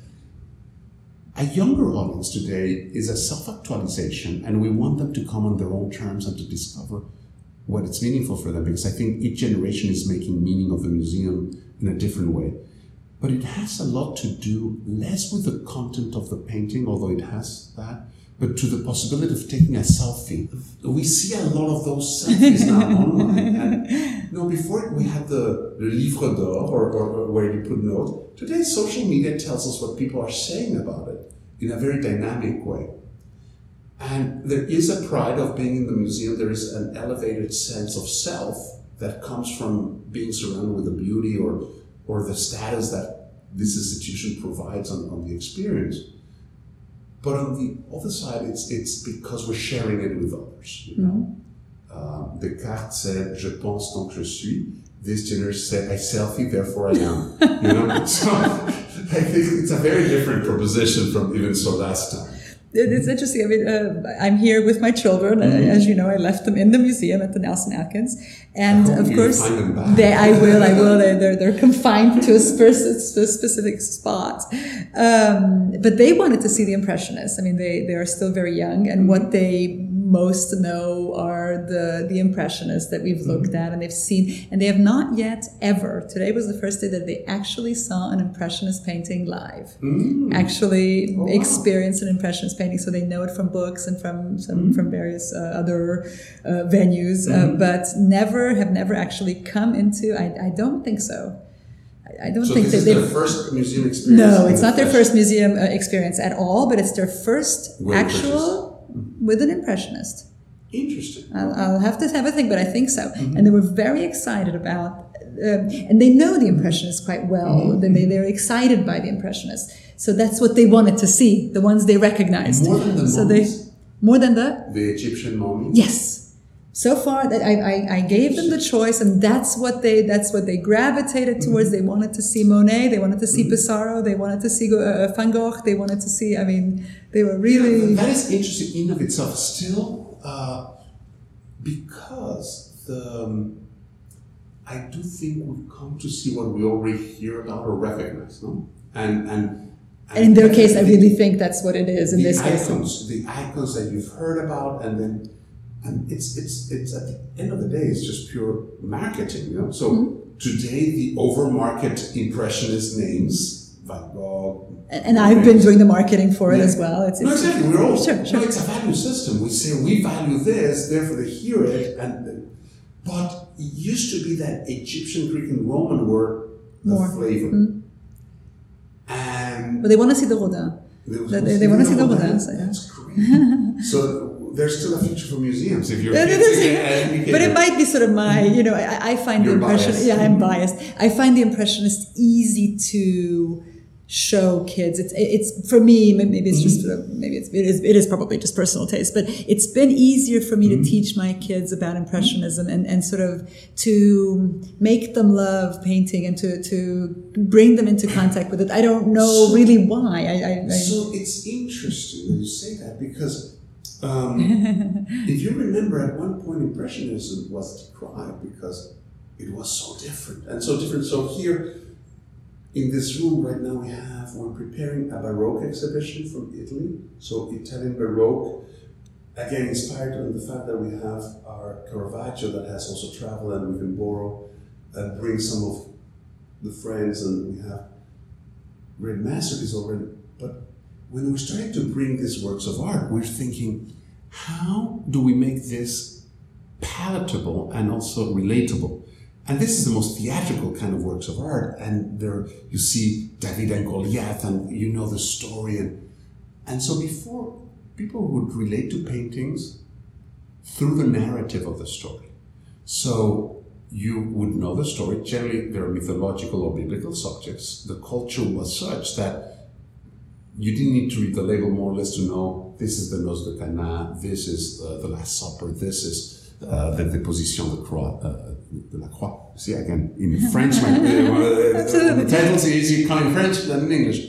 A younger audience today is a self actualization, and we want them to come on their own terms and to discover what it's meaningful for them because I think each generation is making meaning of the museum in a different way. But it has a lot to do less with the content of the painting, although it has that, but to the possibility of taking a selfie. We see a lot of those selfies now online. And, no, before we had the, the livre d'or, or, or, or where you put notes. Today, social media tells us what people are saying about it in a very dynamic way. And there is a pride of being in the museum. There is an elevated sense of self that comes from being surrounded with the beauty or, or the status that this institution provides on, on the experience. But on the other side, it's, it's because we're sharing it with others. You know? Mm-hmm. Uh, Descartes said, Je pense donc je suis. This generation said, I selfie, therefore I am. you know? So I think it's a very different proposition from even so last time it's interesting. I mean, uh, I'm here with my children. Mm-hmm. As you know, I left them in the museum at the Nelson Atkins, and of course, they. I will. I will. They're they're, confined to a, a specific spot, um, but they wanted to see the Impressionists. I mean, they they are still very young, and what mm-hmm. they most know are the, the impressionists that we've looked at and they've seen, and they have not yet ever, today was the first day that they actually saw an impressionist painting live. Mm. Actually oh, experienced an impressionist painting, so they know it from books and from some, mm. from various uh, other uh, venues, mm. uh, mm-hmm. but never have never actually come into, I, I don't think so. I don't so think this that is their first museum experience. No, it's not their first museum uh, experience at all, but it's their first actual with an impressionist. Interesting. I'll, I'll, have to have a think, but I think so. Mm-hmm. And they were very excited about, um, and they know the impressionists quite well. Mm-hmm. They, they're excited by the impressionists. So that's what they wanted to see, the ones they recognized. More than the so mummies? They, more than the? The Egyptian mummies? Yes. So far that I, I, I, gave them the choice and that's what they that's what they gravitated towards. Mm-hmm. They wanted to see Monet, they wanted to see mm-hmm. Pissarro, they wanted to see uh, Van Gogh, they wanted to see, I mean, they were really. Yeah, that is interesting in of itself. Still, uh, because the um, I do think we come to see what we already hear about or recognize, no? And and. And in their case, I really think that's what it is. In the this icons, case, the icons that you've heard about, and then, and it's it's it's at the end of the day, it's just pure marketing, you know. So mm-hmm. today, the overmarket impressionist names, Van Gogh, and I've been doing the marketing for it yeah. as well. It's, no, exactly. We're all sure, sure. No, it's a value system. We say we value this, therefore they hear it, and but it used to be that Egyptian, Greek, and Roman were the More. flavor. Mm. And but they want to see the Rodin. They, they, they want to see the Rodin. That's great. so there's still a future for museums if you're but it might be sort of my you know i, I find you're the impression biased. yeah i'm mm-hmm. biased i find the impressionist easy to show kids. It's it's for me. Maybe it's just mm-hmm. maybe it's it is, it is probably just personal taste, but it's been easier for me to mm-hmm. teach my kids about impressionism and, and sort of to make them love painting and to to bring them into contact with it. I don't know So- really why. I, I, I So it's interesting that you say that because um, if you remember, at one point, Impressionism was decried because it was so different and so different. So here in this room right now, we have we're preparing a Baroque exhibition from Italy. So Italian Baroque, again inspired on the fact that we have our Caravaggio that has also traveled and we can borrow and bring some of the friends, and we have great masterpieces already. But when we started to bring these works of art, we're thinking, how do we make this palatable and also relatable? And this is the most theatrical kind of works of art. And there you see David and Goliath, and you know the story. And, and so before, people would relate to paintings through the narrative of the story. So you would know the story. Generally, there are mythological or biblical subjects. The culture was such that you didn't need to read the label more or less to know this is the Noce de Cana, this is uh, the Last Supper, this is uh, the Deposition de, Croix, uh, de la Croix. See, again, in French, my, uh, the titles is easier coming in French than in English.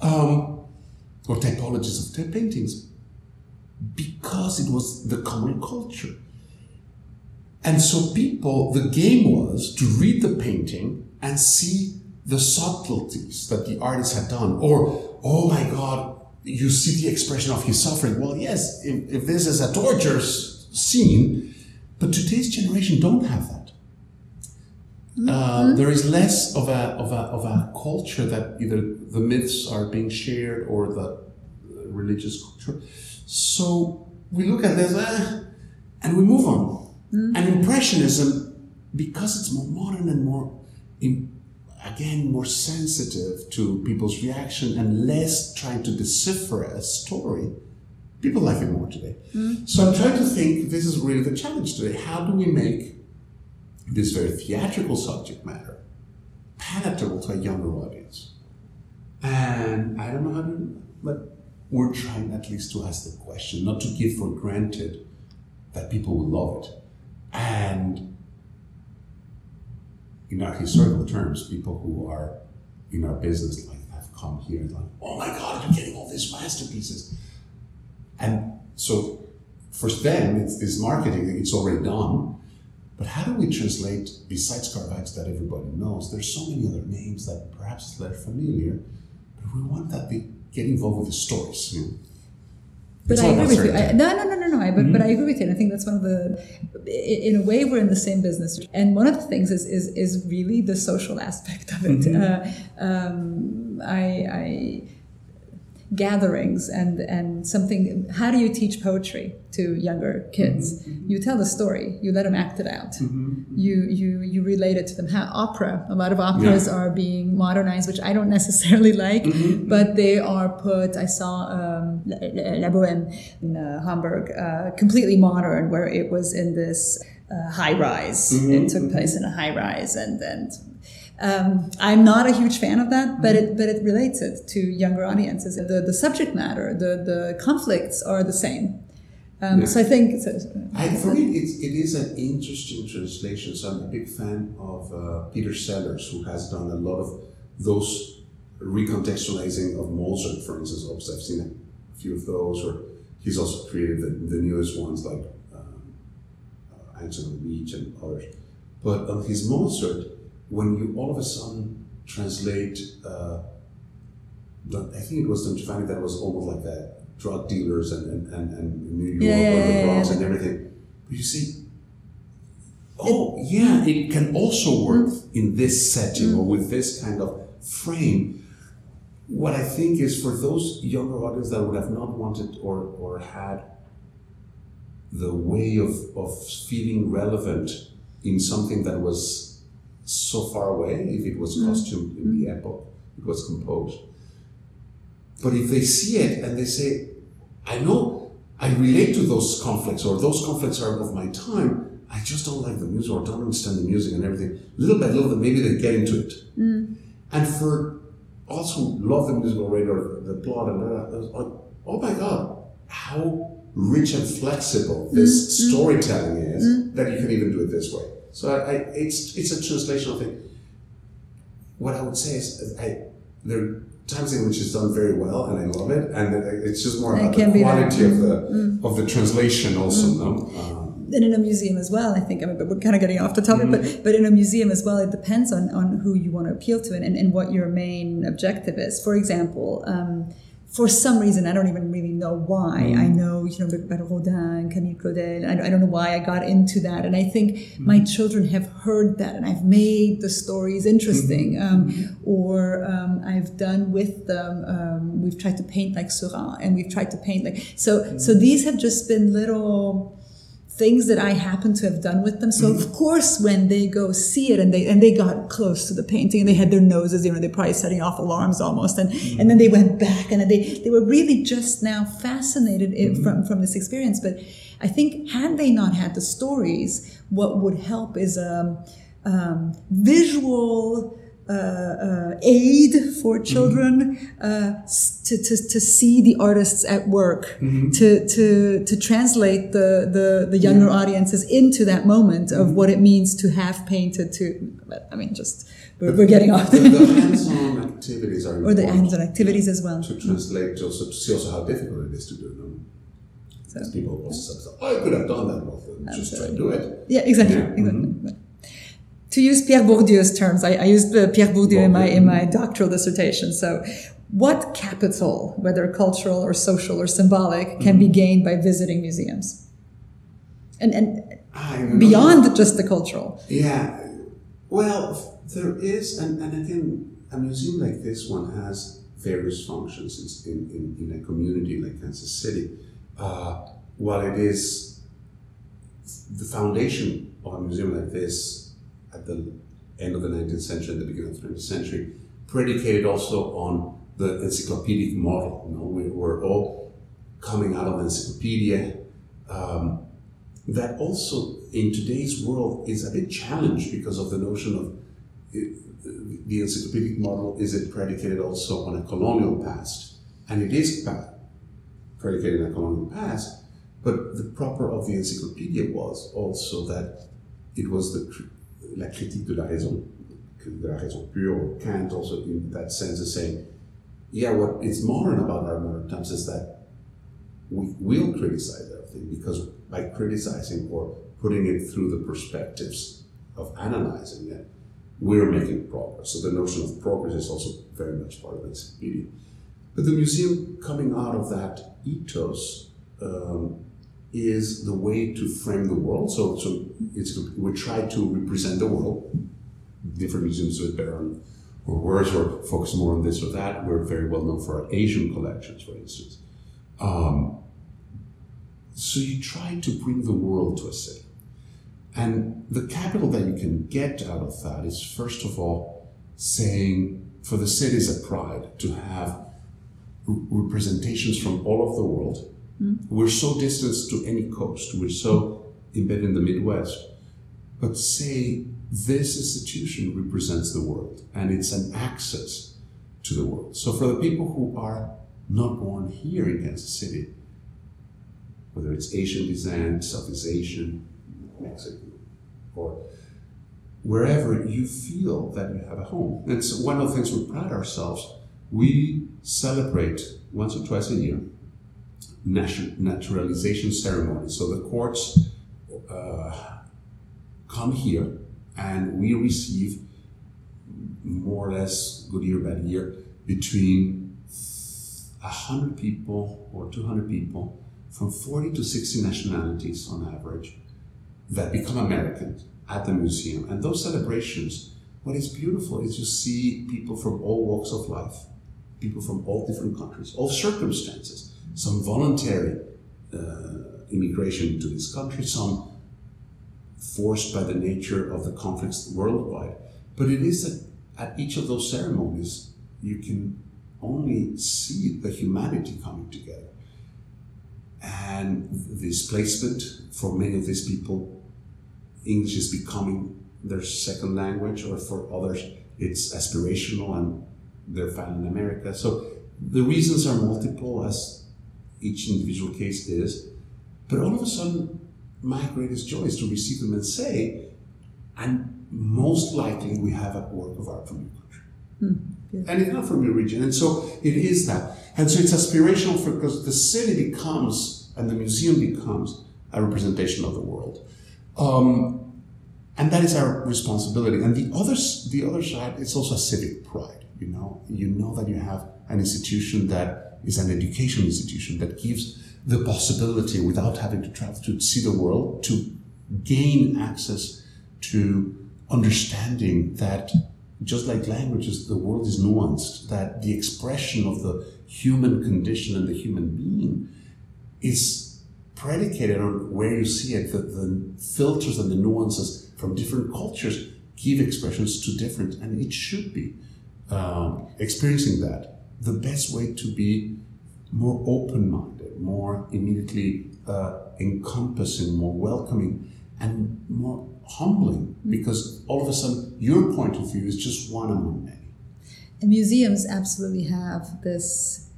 Um, or typologies of t- paintings because it was the common culture. And so people, the game was to read the painting and see the subtleties that the artist had done. Or, oh my God, you see the expression of his suffering. Well, yes, if, if this is a torture scene, but today's generation don't have that. Uh, there is less of a, of, a, of a culture that either the myths are being shared or the uh, religious culture. So we look at this eh, and we move on. And Impressionism, because it's more modern and more, in, again, more sensitive to people's reaction and less trying to decipher a story, people like it more today. Hmm. So I'm trying to think this is really the challenge today. How do we make this very theatrical subject matter palatable to a younger audience? And I don't know how to do that, but we're trying at least to ask the question, not to give for granted that people will love it. And in our historical terms, people who are in our business like have come here and like, oh my God, you're getting all these masterpieces. And so for them, it's this marketing, it's already done. But how do we translate, besides Caravaggio that everybody knows, there's so many other names that perhaps they're familiar, but we want that they get involved with the stories. You know? But I agree with you. I, no, no, no, no, no. I, but, but I agree with you. And I think that's one of the, in a way, we're in the same business. And one of the things is is, is really the social aspect of it. Uh, um, I, I gatherings and and something. How do you teach poetry to younger kids? You tell the story. You let them act it out. You you you relate it to them. How opera? A lot of operas Yeah. are being modernized, which I don't necessarily like, but they are put. I saw um, La Boheme in uh, Hamburg, uh, completely modern, where it was in this uh, high rise. It took place in a high rise, and and. Um, I'm not a huge fan of that, but it but it relates it to younger audiences. The the subject matter, the the conflicts are the same. Um, So I think so, I, for me, it's, it is an interesting translation. So I'm a big fan of uh, Peter Sellars, who has done a lot of those recontextualizing of Mozart, for instance. Obviously, I've seen a few of those, or he's also created the, the newest ones like um, uh, Angel on Beach and others. But on his Mozart, when you all of a sudden translate, uh, I think it was Don Giovanni that was almost like that drug dealers and, and, and, and New York Yeah, yeah, or the Bronx yeah. and everything. But you see, oh yeah, it can also work in this setting or with this kind of frame. What I think is for those younger audience that would have not wanted or, or had the way of, of feeling relevant in something that was so far away, if it was mm. costumed in the mm. epoch it was composed. But if they see it and they say, I know I relate to those conflicts, or those conflicts are of my time, I just don't like the music or don't understand the music and everything. Little by little, maybe they get into it. Mm. And for also love the musical or the plot and like, oh my god, how rich and flexible this Mm-hmm. storytelling is that you can even do it this way. So I, I, it's it's a translational thing. What I would say is, I, there are times in which it's done very well, and I love it, and it's just more about the quality of the of the translation, also. No? Um, and in a museum as well, I think, I mean, but we're kind of getting off the topic, Mm-hmm. but, but in a museum as well, it depends on, on who you want to appeal to and, and, and what your main objective is. For example, um, for some reason, I don't even really know why. Mm-hmm. I know, you know, about Rodin, Camille Claudel. I, I don't know why I got into that. And I think Mm-hmm. my children have heard that and I've made the stories interesting. Mm-hmm. Um, or um, I've done with them, um, we've tried to paint like Seurat and we've tried to paint like, so, so these have just been little, things that I happen to have done with them. So of course, when they go see it and they and they got close to the painting and they had their noses, you know, they're probably setting off alarms almost, and and then they went back and they they were really just now fascinated in, from from this experience. But I think had they not had the stories, what would help is um, um, visual. Uh, uh, aid for children uh, to, to, to see the artists at work, to, to, to translate the, the, the younger audiences into that moment of what it means to have painted to, I mean, just, we're, we're getting off the, the, the hands-on activities are or the hands-on activities as well. to translate, to also to see also how difficult it is to do them. Because people also say, "Oh, I could have done that." Well, just try to do it. Yeah, exactly. Yeah, exactly. To use Pierre Bourdieu's terms, I, I used uh, Pierre Bourdieu in my in my doctoral dissertation. So, what capital, whether cultural or social or symbolic, can be gained by visiting museums? And and beyond just the cultural. Yeah. Well, there is, and, and again, a museum like this one has various functions in, in, in a community like Kansas City. Uh, while it is the foundation of a museum like this at the end of the 19th century and the beginning of the 20th century, predicated also on the encyclopedic model. You know, we, we're all coming out of encyclopedia. Um, that also in today's world is a bit challenged because of the notion of uh, the encyclopedic model is it predicated also on a colonial past and it is predicated on a colonial past but the proper of the encyclopedia was also that it was the la critique de la raison de la raison pure Kant also in that sense is saying yeah what is modern about our modern times is that we will criticize everything because by criticizing or putting it through the perspectives of analyzing it, we're making progress. So the notion of progress is also very much part of this encyclopedia. But the museum coming out of that ethos um, is the way to frame the world. So, so it's, we try to represent the world. Different museums do it better or worse, or focus more on this or that. We're very well known for our Asian collections, for instance. Um, so you try to bring the world to a city. And the capital that you can get out of that is, first of all, saying for the city is a pride to have representations from all over the world. Mm-hmm. We're so distant to any coast, we're so embedded in the Midwest. But say this institution represents the world and it's an access to the world. So for the people who are not born here in Kansas City, whether it's Asian descent, Southeast Asian, Mexican, or wherever you feel that you have a home. And so one of the things we pride ourselves, we celebrate once or twice a year naturalization ceremonies. So the courts uh, come here and we receive more or less, good year, bad year, between 100 people or 200 people from 40 to 60 nationalities on average that become Americans at the museum. And those celebrations, what is beautiful is you see people from all walks of life, people from all different countries, all circumstances, some voluntary uh, immigration to this country, some forced by the nature of the conflicts worldwide. But it is that at each of those ceremonies, you can only see the humanity coming together. And the displacement for many of these people, English is becoming their second language, or for others, it's aspirational and they're found in America. So the reasons are multiple, as each individual case is. But all of a sudden, my greatest joy is to receive them and say, and most likely we have a work of art from your country. Mm, and it's not from your region. And so it is that. And so it's aspirational for because the city becomes and the museum becomes a representation of the world. Um, and that is our responsibility. And the other, the other side, it's also a civic pride. You know, you know that you have an institution that is an education institution that gives the possibility, without having to travel to see the world, to gain access to understanding that just like languages, the world is nuanced, that the expression of the human condition and the human being is predicated on where you see it, that the filters and the nuances from different cultures give expressions to different, and it should be um, experiencing that. The best way to be more open minded, more immediately uh, encompassing, more welcoming, and more humbling mm-hmm. because all of a sudden your point of view is just one among many. And museums absolutely have this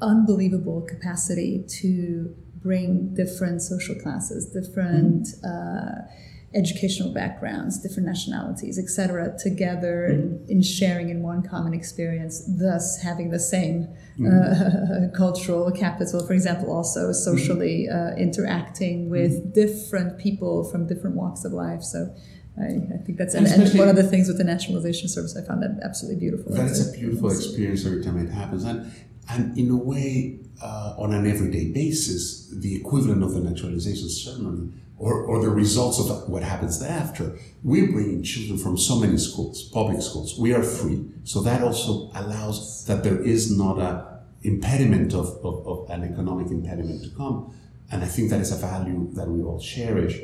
unbelievable capacity to bring different social classes, different mm-hmm. uh, educational backgrounds, different nationalities, etc., together mm-hmm. in sharing in one common experience, thus having the same mm-hmm. uh, cultural capital, for example, also socially mm-hmm. uh, interacting with mm-hmm. different people from different walks of life. So. I, I think that's and, and, one of the things with the naturalization service. I found that absolutely beautiful. That's a beautiful experience every time it happens, and and in a way, uh, on an everyday basis, the equivalent of the naturalization ceremony or, or the results of what happens thereafter. We're bringing children from so many schools, public schools. We are free. So that also allows that there is not a impediment of, of, of an economic impediment to come. And I think that is a value that we all cherish.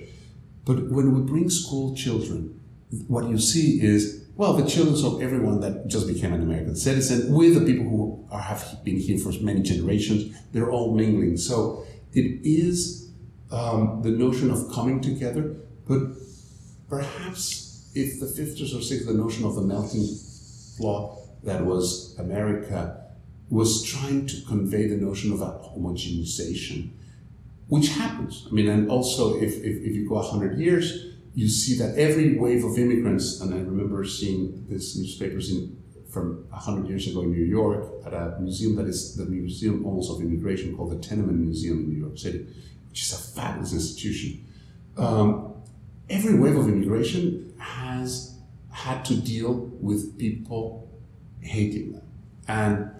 But when we bring school children, what you see is, well, the children of everyone that just became an American citizen with the people who are, have been here for many generations, they're all mingling. So it is um, the notion of coming together, but perhaps if the 50s or 60s, the notion of the melting pot that was America was trying to convey the notion of a homogenization, which happens. I mean, and also if, if, if you go 100 years, you see that every wave of immigrants, and I remember seeing these newspapers in, from 100 years ago in New York at a museum that is the museum almost of immigration called the Tenement Museum in New York City which is a fabulous institution. Um, every wave of immigration has had to deal with people hating them. And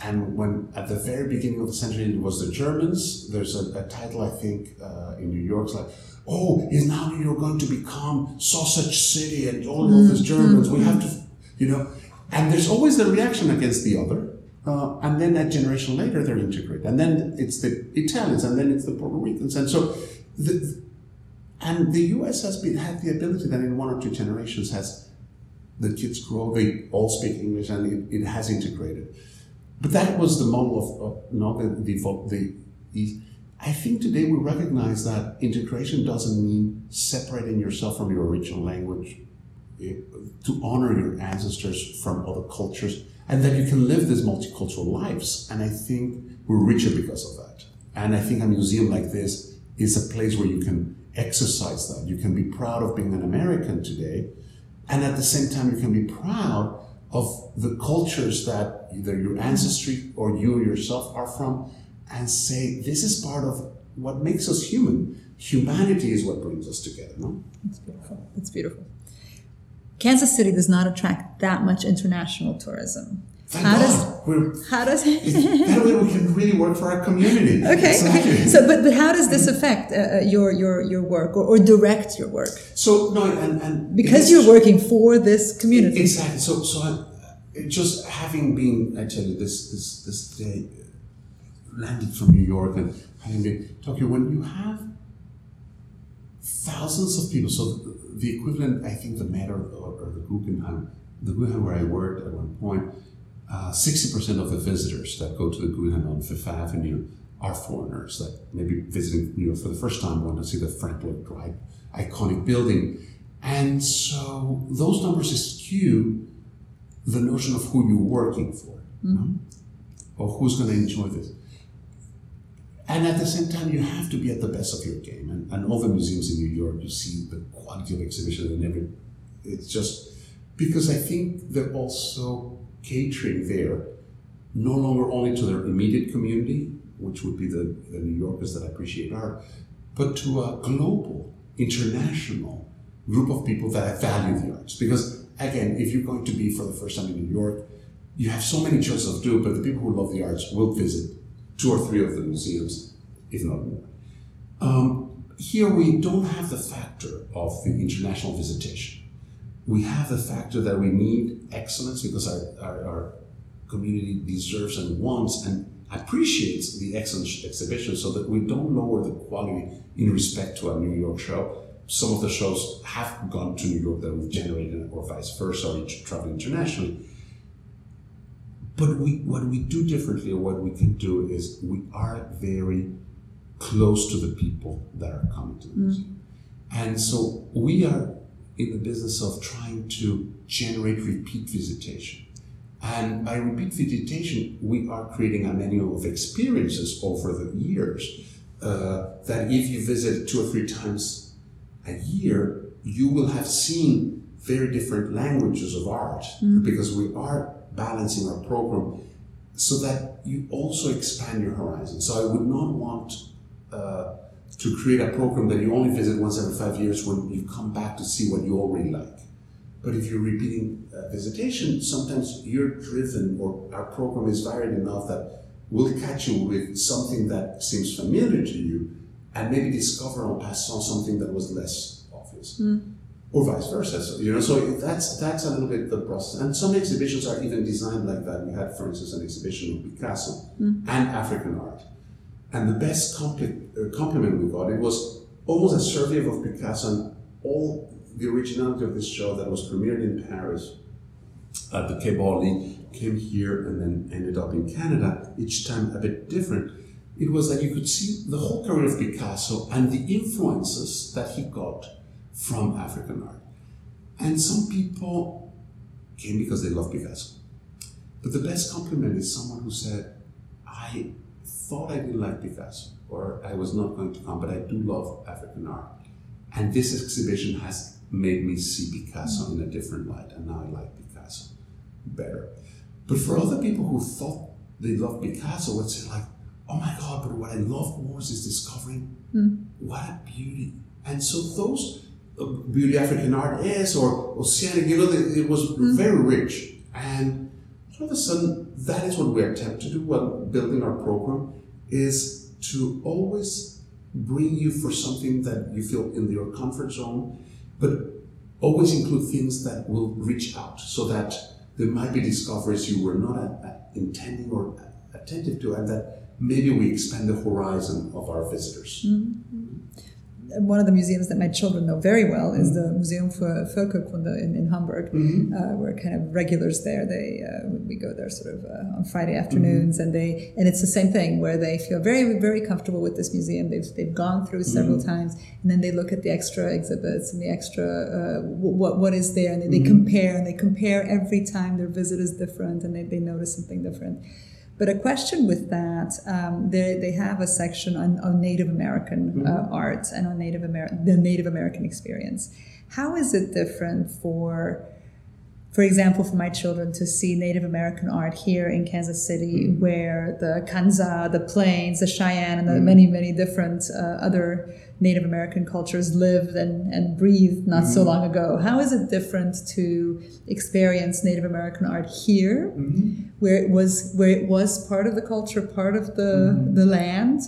and when at the very beginning of the century it was the Germans, there's a, a title I think uh, in New York, it's like, oh, is now New York going to become sausage city and all of these Germans? We have to, you know. And there's always the reaction against the other. Uh, and then a generation later, they're integrated. And then it's the Italians, and then it's the Puerto Ricans. And so, the, and the US has been, had the ability that in one or two generations has, the kids grow, they all speak English, and it, it has integrated. But that was the model of, of the, the, the, I think today we recognize that integration doesn't mean separating yourself from your original language, eh, to honor your ancestors from other cultures and that you can live these multicultural lives. And I think we're richer because of that. And I think a museum like this is a place where you can exercise that. You can be proud of being an American today, and at the same time, you can be proud of the cultures that either your ancestry or you yourself are from, and say, this is part of what makes us human. Humanity is what brings us together, no? It's beautiful. It's beautiful. Kansas City does not attract that much international tourism. Thank how God. does We're, how does that way we can really work for our community? Okay, exactly. okay. So, but but how does this affect uh, uh, your your your work or, or direct your work? So no, and, and because you're working for this community. Exactly. So so I, just having been, I tell you this this this day, landed from New York and having been Tokyo, when you have thousands of people. So the equivalent, I think, the Met or, or the Guggenheim, the Guggenheim where I worked at one point, uh, 60% of the visitors that go to the Guggenheim on Fifth Avenue are foreigners that maybe visiting New York for the first time want to see the Frank Lloyd Wright iconic building. And so those numbers skew the notion of who you're working for, mm-hmm. or who's going to enjoy this. And at the same time, you have to be at the best of your game. And, and all the museums in New York, you see the quality of exhibition and every. It's just because I think they're also catering there no longer only to their immediate community, which would be the, the New Yorkers that appreciate art, but to a global, international group of people that value the arts. Because again, if you're going to be for the first time in New York, you have so many choices of do, but the people who love the arts will visit two or three of the museums, if not more. Um, here we don't have the factor of the international visitation. We have the factor that we need excellence because our, our, our community deserves and wants and appreciates the excellent exhibition so that we don't lower the quality in respect to our New York show. Some of the shows have gone to New York that we've generated or vice versa, or travel internationally. But we, what we do differently, or what we can do, is we are very close to the people that are coming to the mm. And so we are in the business of trying to generate repeat visitation. And by repeat visitation, we are creating a menu of experiences over the years uh, that if you visit two or three times a year, you will have seen very different languages of art mm. because we are balancing our program so that you also expand your horizon. So I would not want uh, to create a program that you only visit once every five years when you come back to see what you already like. But if you're repeating uh, visitation, sometimes you're driven, or our program is varied enough that we'll catch you with something that seems familiar to you, and maybe discover on passant something that was less obvious. Mm or vice versa. So, you know, so that's that's a little bit the process. And some exhibitions are even designed like that. We had, for instance, an exhibition of Picasso mm. and African art, and the best compli- uh, compliment we got it was almost a survey of Picasso and all the originality of this show that was premiered in Paris at the Branly came here and then ended up in Canada. Each time a bit different. It was that you could see the whole career of Picasso and the influences that he got from African art. And some people came because they love Picasso. But the best compliment is someone who said, I thought I didn't like Picasso, or I was not going to come, but I do love African art. And this exhibition has made me see Picasso in a different light, and now I like Picasso better. But for other people who thought they loved Picasso, would say like, oh my God, but what I love most is discovering mm. what a beauty. And so those beauty African art is or oceanic. You know, it was mm-hmm. very rich. And all of a sudden, that is what we attempt to do while building our program is to always bring you for something that you feel in your comfort zone, but always include things that will reach out so that there might be discoveries you were not intending or attentive to, and that maybe we expand the horizon of our visitors. Mm-hmm one of the museums that my children know very well is the Museum for Völkerkunde in, in Hamburg. Mm-hmm. Uh, we're kind of regulars there. They uh, we go there sort of uh, on Friday afternoons, mm-hmm. and they and it's the same thing where they feel very very comfortable with this museum. They've they've gone through several mm-hmm. times, and then they look at the extra exhibits and the extra uh, what what is there, and they, they mm-hmm. compare and they compare every time their visit is different, and they, they notice something different. But a question with that, um, they, they have a section on, on Native American mm-hmm. uh, art and on Native American the Native American experience. How is it different for, for example, for my children to see Native American art here in Kansas City, mm-hmm. where the Kanza, the Plains, the Cheyenne, and the mm-hmm. many many different uh, other Native American cultures lived and, and breathed not mm-hmm. so long ago. How is it different to experience Native American art here, mm-hmm. where it was where it was part of the culture, part of the mm-hmm. the land,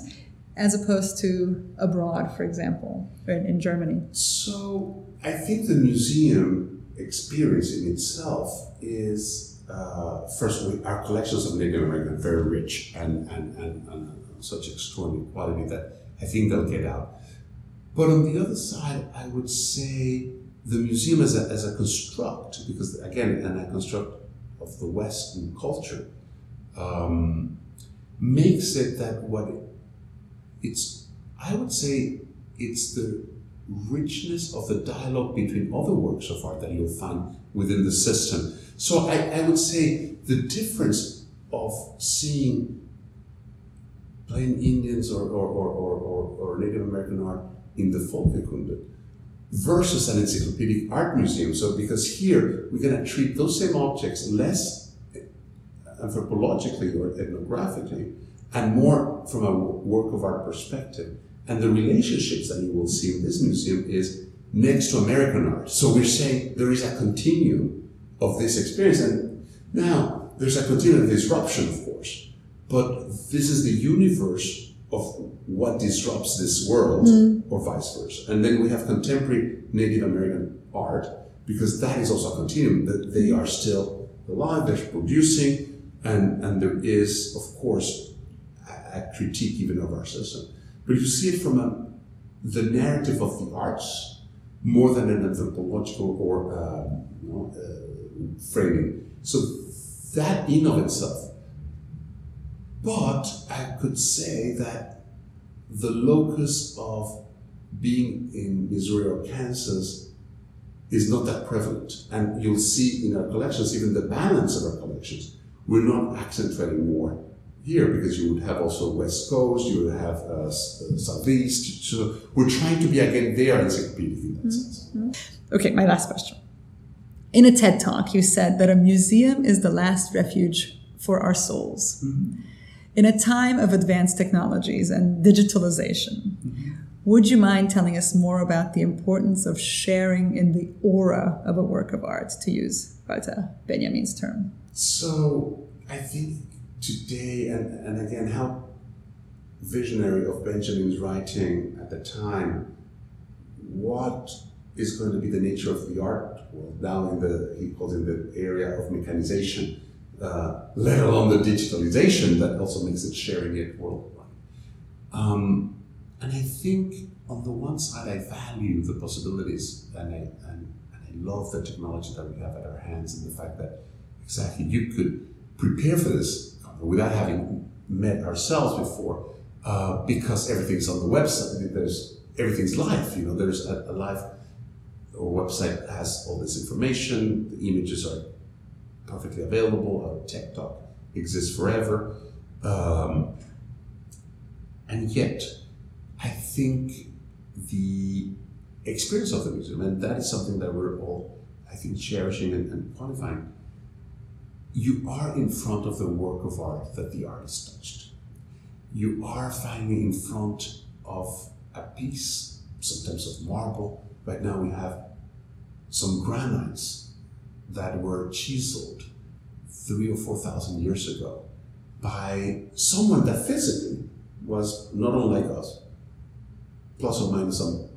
as opposed to abroad, for example, in, in Germany? So I think the museum experience in itself is. Uh, first, we, our collections of Native American are very rich and, and, and, and such extraordinary quality that I think they'll get out. But on the other side, I would say the museum as a, as a construct, because again, and a construct of the Western culture, um, makes it that what it, it's, I would say it's the richness of the dialogue between other works of art that you'll find within the system. So I, I would say the difference of seeing plain Indians or, or, or, or, or Native American art in the Völkerkunde versus an encyclopedic art museum. So because here we're going to treat those same objects less anthropologically or ethnographically and more from a work of art perspective. And the relationships that you will see in this museum is next to American art. So we're saying there is a continuum of this experience. And now there's a continuum of disruption, of course, but this is the universe of what disrupts this world mm. or vice versa. And then we have contemporary Native American art because that is also a continuum that they are still alive, they're producing, and, and there is, of course, a, a critique even of our system. But you see it from a, the narrative of the arts more than an anthropological or uh, you know, uh, framing. So that in of itself. But I could say that the locus of being in Missouri or Kansas is not that prevalent. And you'll see in our collections, even the balance of our collections, we're not accentuating more here because you would have also West Coast, you would have uh, uh, Southeast. So we're trying to be again there encyclopedic in that mm-hmm. sense. Okay, my last question. In a TED talk, you said that a museum is the last refuge for our souls. Mm-hmm. In a time of advanced technologies and digitalization, mm-hmm. would you mind telling us more about the importance of sharing in the aura of a work of art, to use Walter Benjamin's term? So I think today, and, and again, how visionary of Benjamin's writing at the time, what is going to be the nature of the art world now in the, he calls it the area of mechanization, uh, let alone the digitalization that also makes it sharing it worldwide. Um, and I think on the one side, I value the possibilities and I, and, and I love the technology that we have at our hands and the fact that exactly you could prepare for this without having met ourselves before, uh, because everything's on the website. There's everything's live. You know, there's a, a live website has all this information. The images are perfectly available. Talk exists forever, um, and yet, I think the experience of the museum, and that is something that we're all, I think, cherishing and, and qualifying you are in front of the work of art that the artist touched. You are finally in front of a piece, sometimes of marble. Right now we have some granites that were chiseled three or four thousand years ago by someone that physically was not unlike us, plus or minus some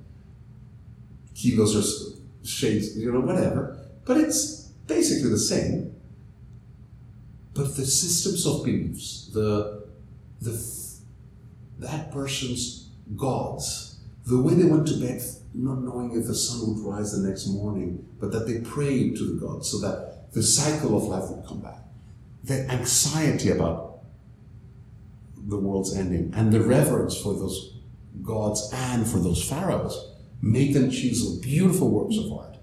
kilos or shades, you know, whatever. But it's basically the same but the systems of beliefs, the, the, that person's gods, the way they went to bed not knowing if the sun would rise the next morning, but that they prayed to the gods so that the cycle of life would come back. The anxiety about the world's ending and the reverence for those gods and for those pharaohs made them chisel beautiful works of art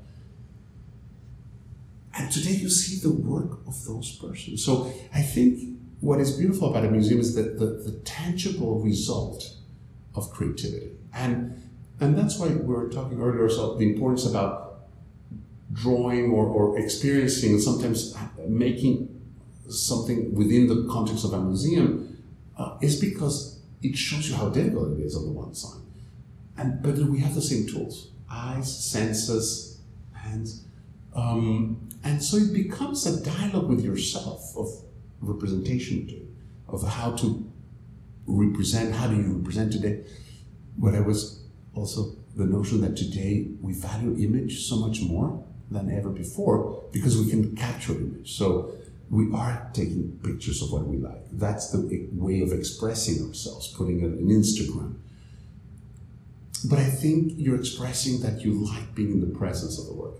and today you see the work of those persons. So I think what is beautiful about a museum is that the, the tangible result of creativity. And and that's why we were talking earlier about the importance about drawing or, or experiencing and sometimes making something within the context of a museum uh, is because it shows you how difficult it is on the one side. And but we have the same tools: eyes, senses, hands. Um, and so it becomes a dialogue with yourself of representation too, of how to represent, how do you represent today? What I was also the notion that today we value image so much more than ever before because we can capture image. So we are taking pictures of what we like. That's the way of expressing ourselves, putting it on Instagram. But I think you're expressing that you like being in the presence of the work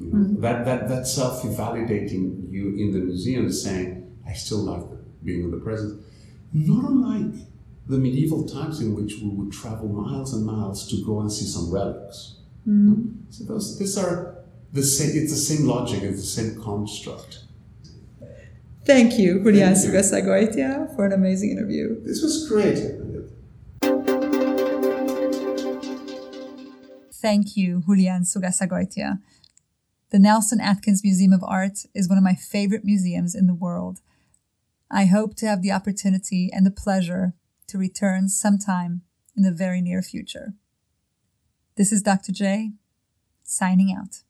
mm-hmm. That, that, that self validating you in the museum is saying, I still like being in the presence. Not unlike the medieval times in which we would travel miles and miles to go and see some relics. Mm. So those, these are the same. It's the same logic. It's the same construct. Thank you, Julian Zugazagoitia, for an amazing interview. This was great. Thank you, Julian Zugazagoitia. The Nelson Atkins Museum of Art is one of my favorite museums in the world. I hope to have the opportunity and the pleasure to return sometime in the very near future. This is Dr. J, signing out.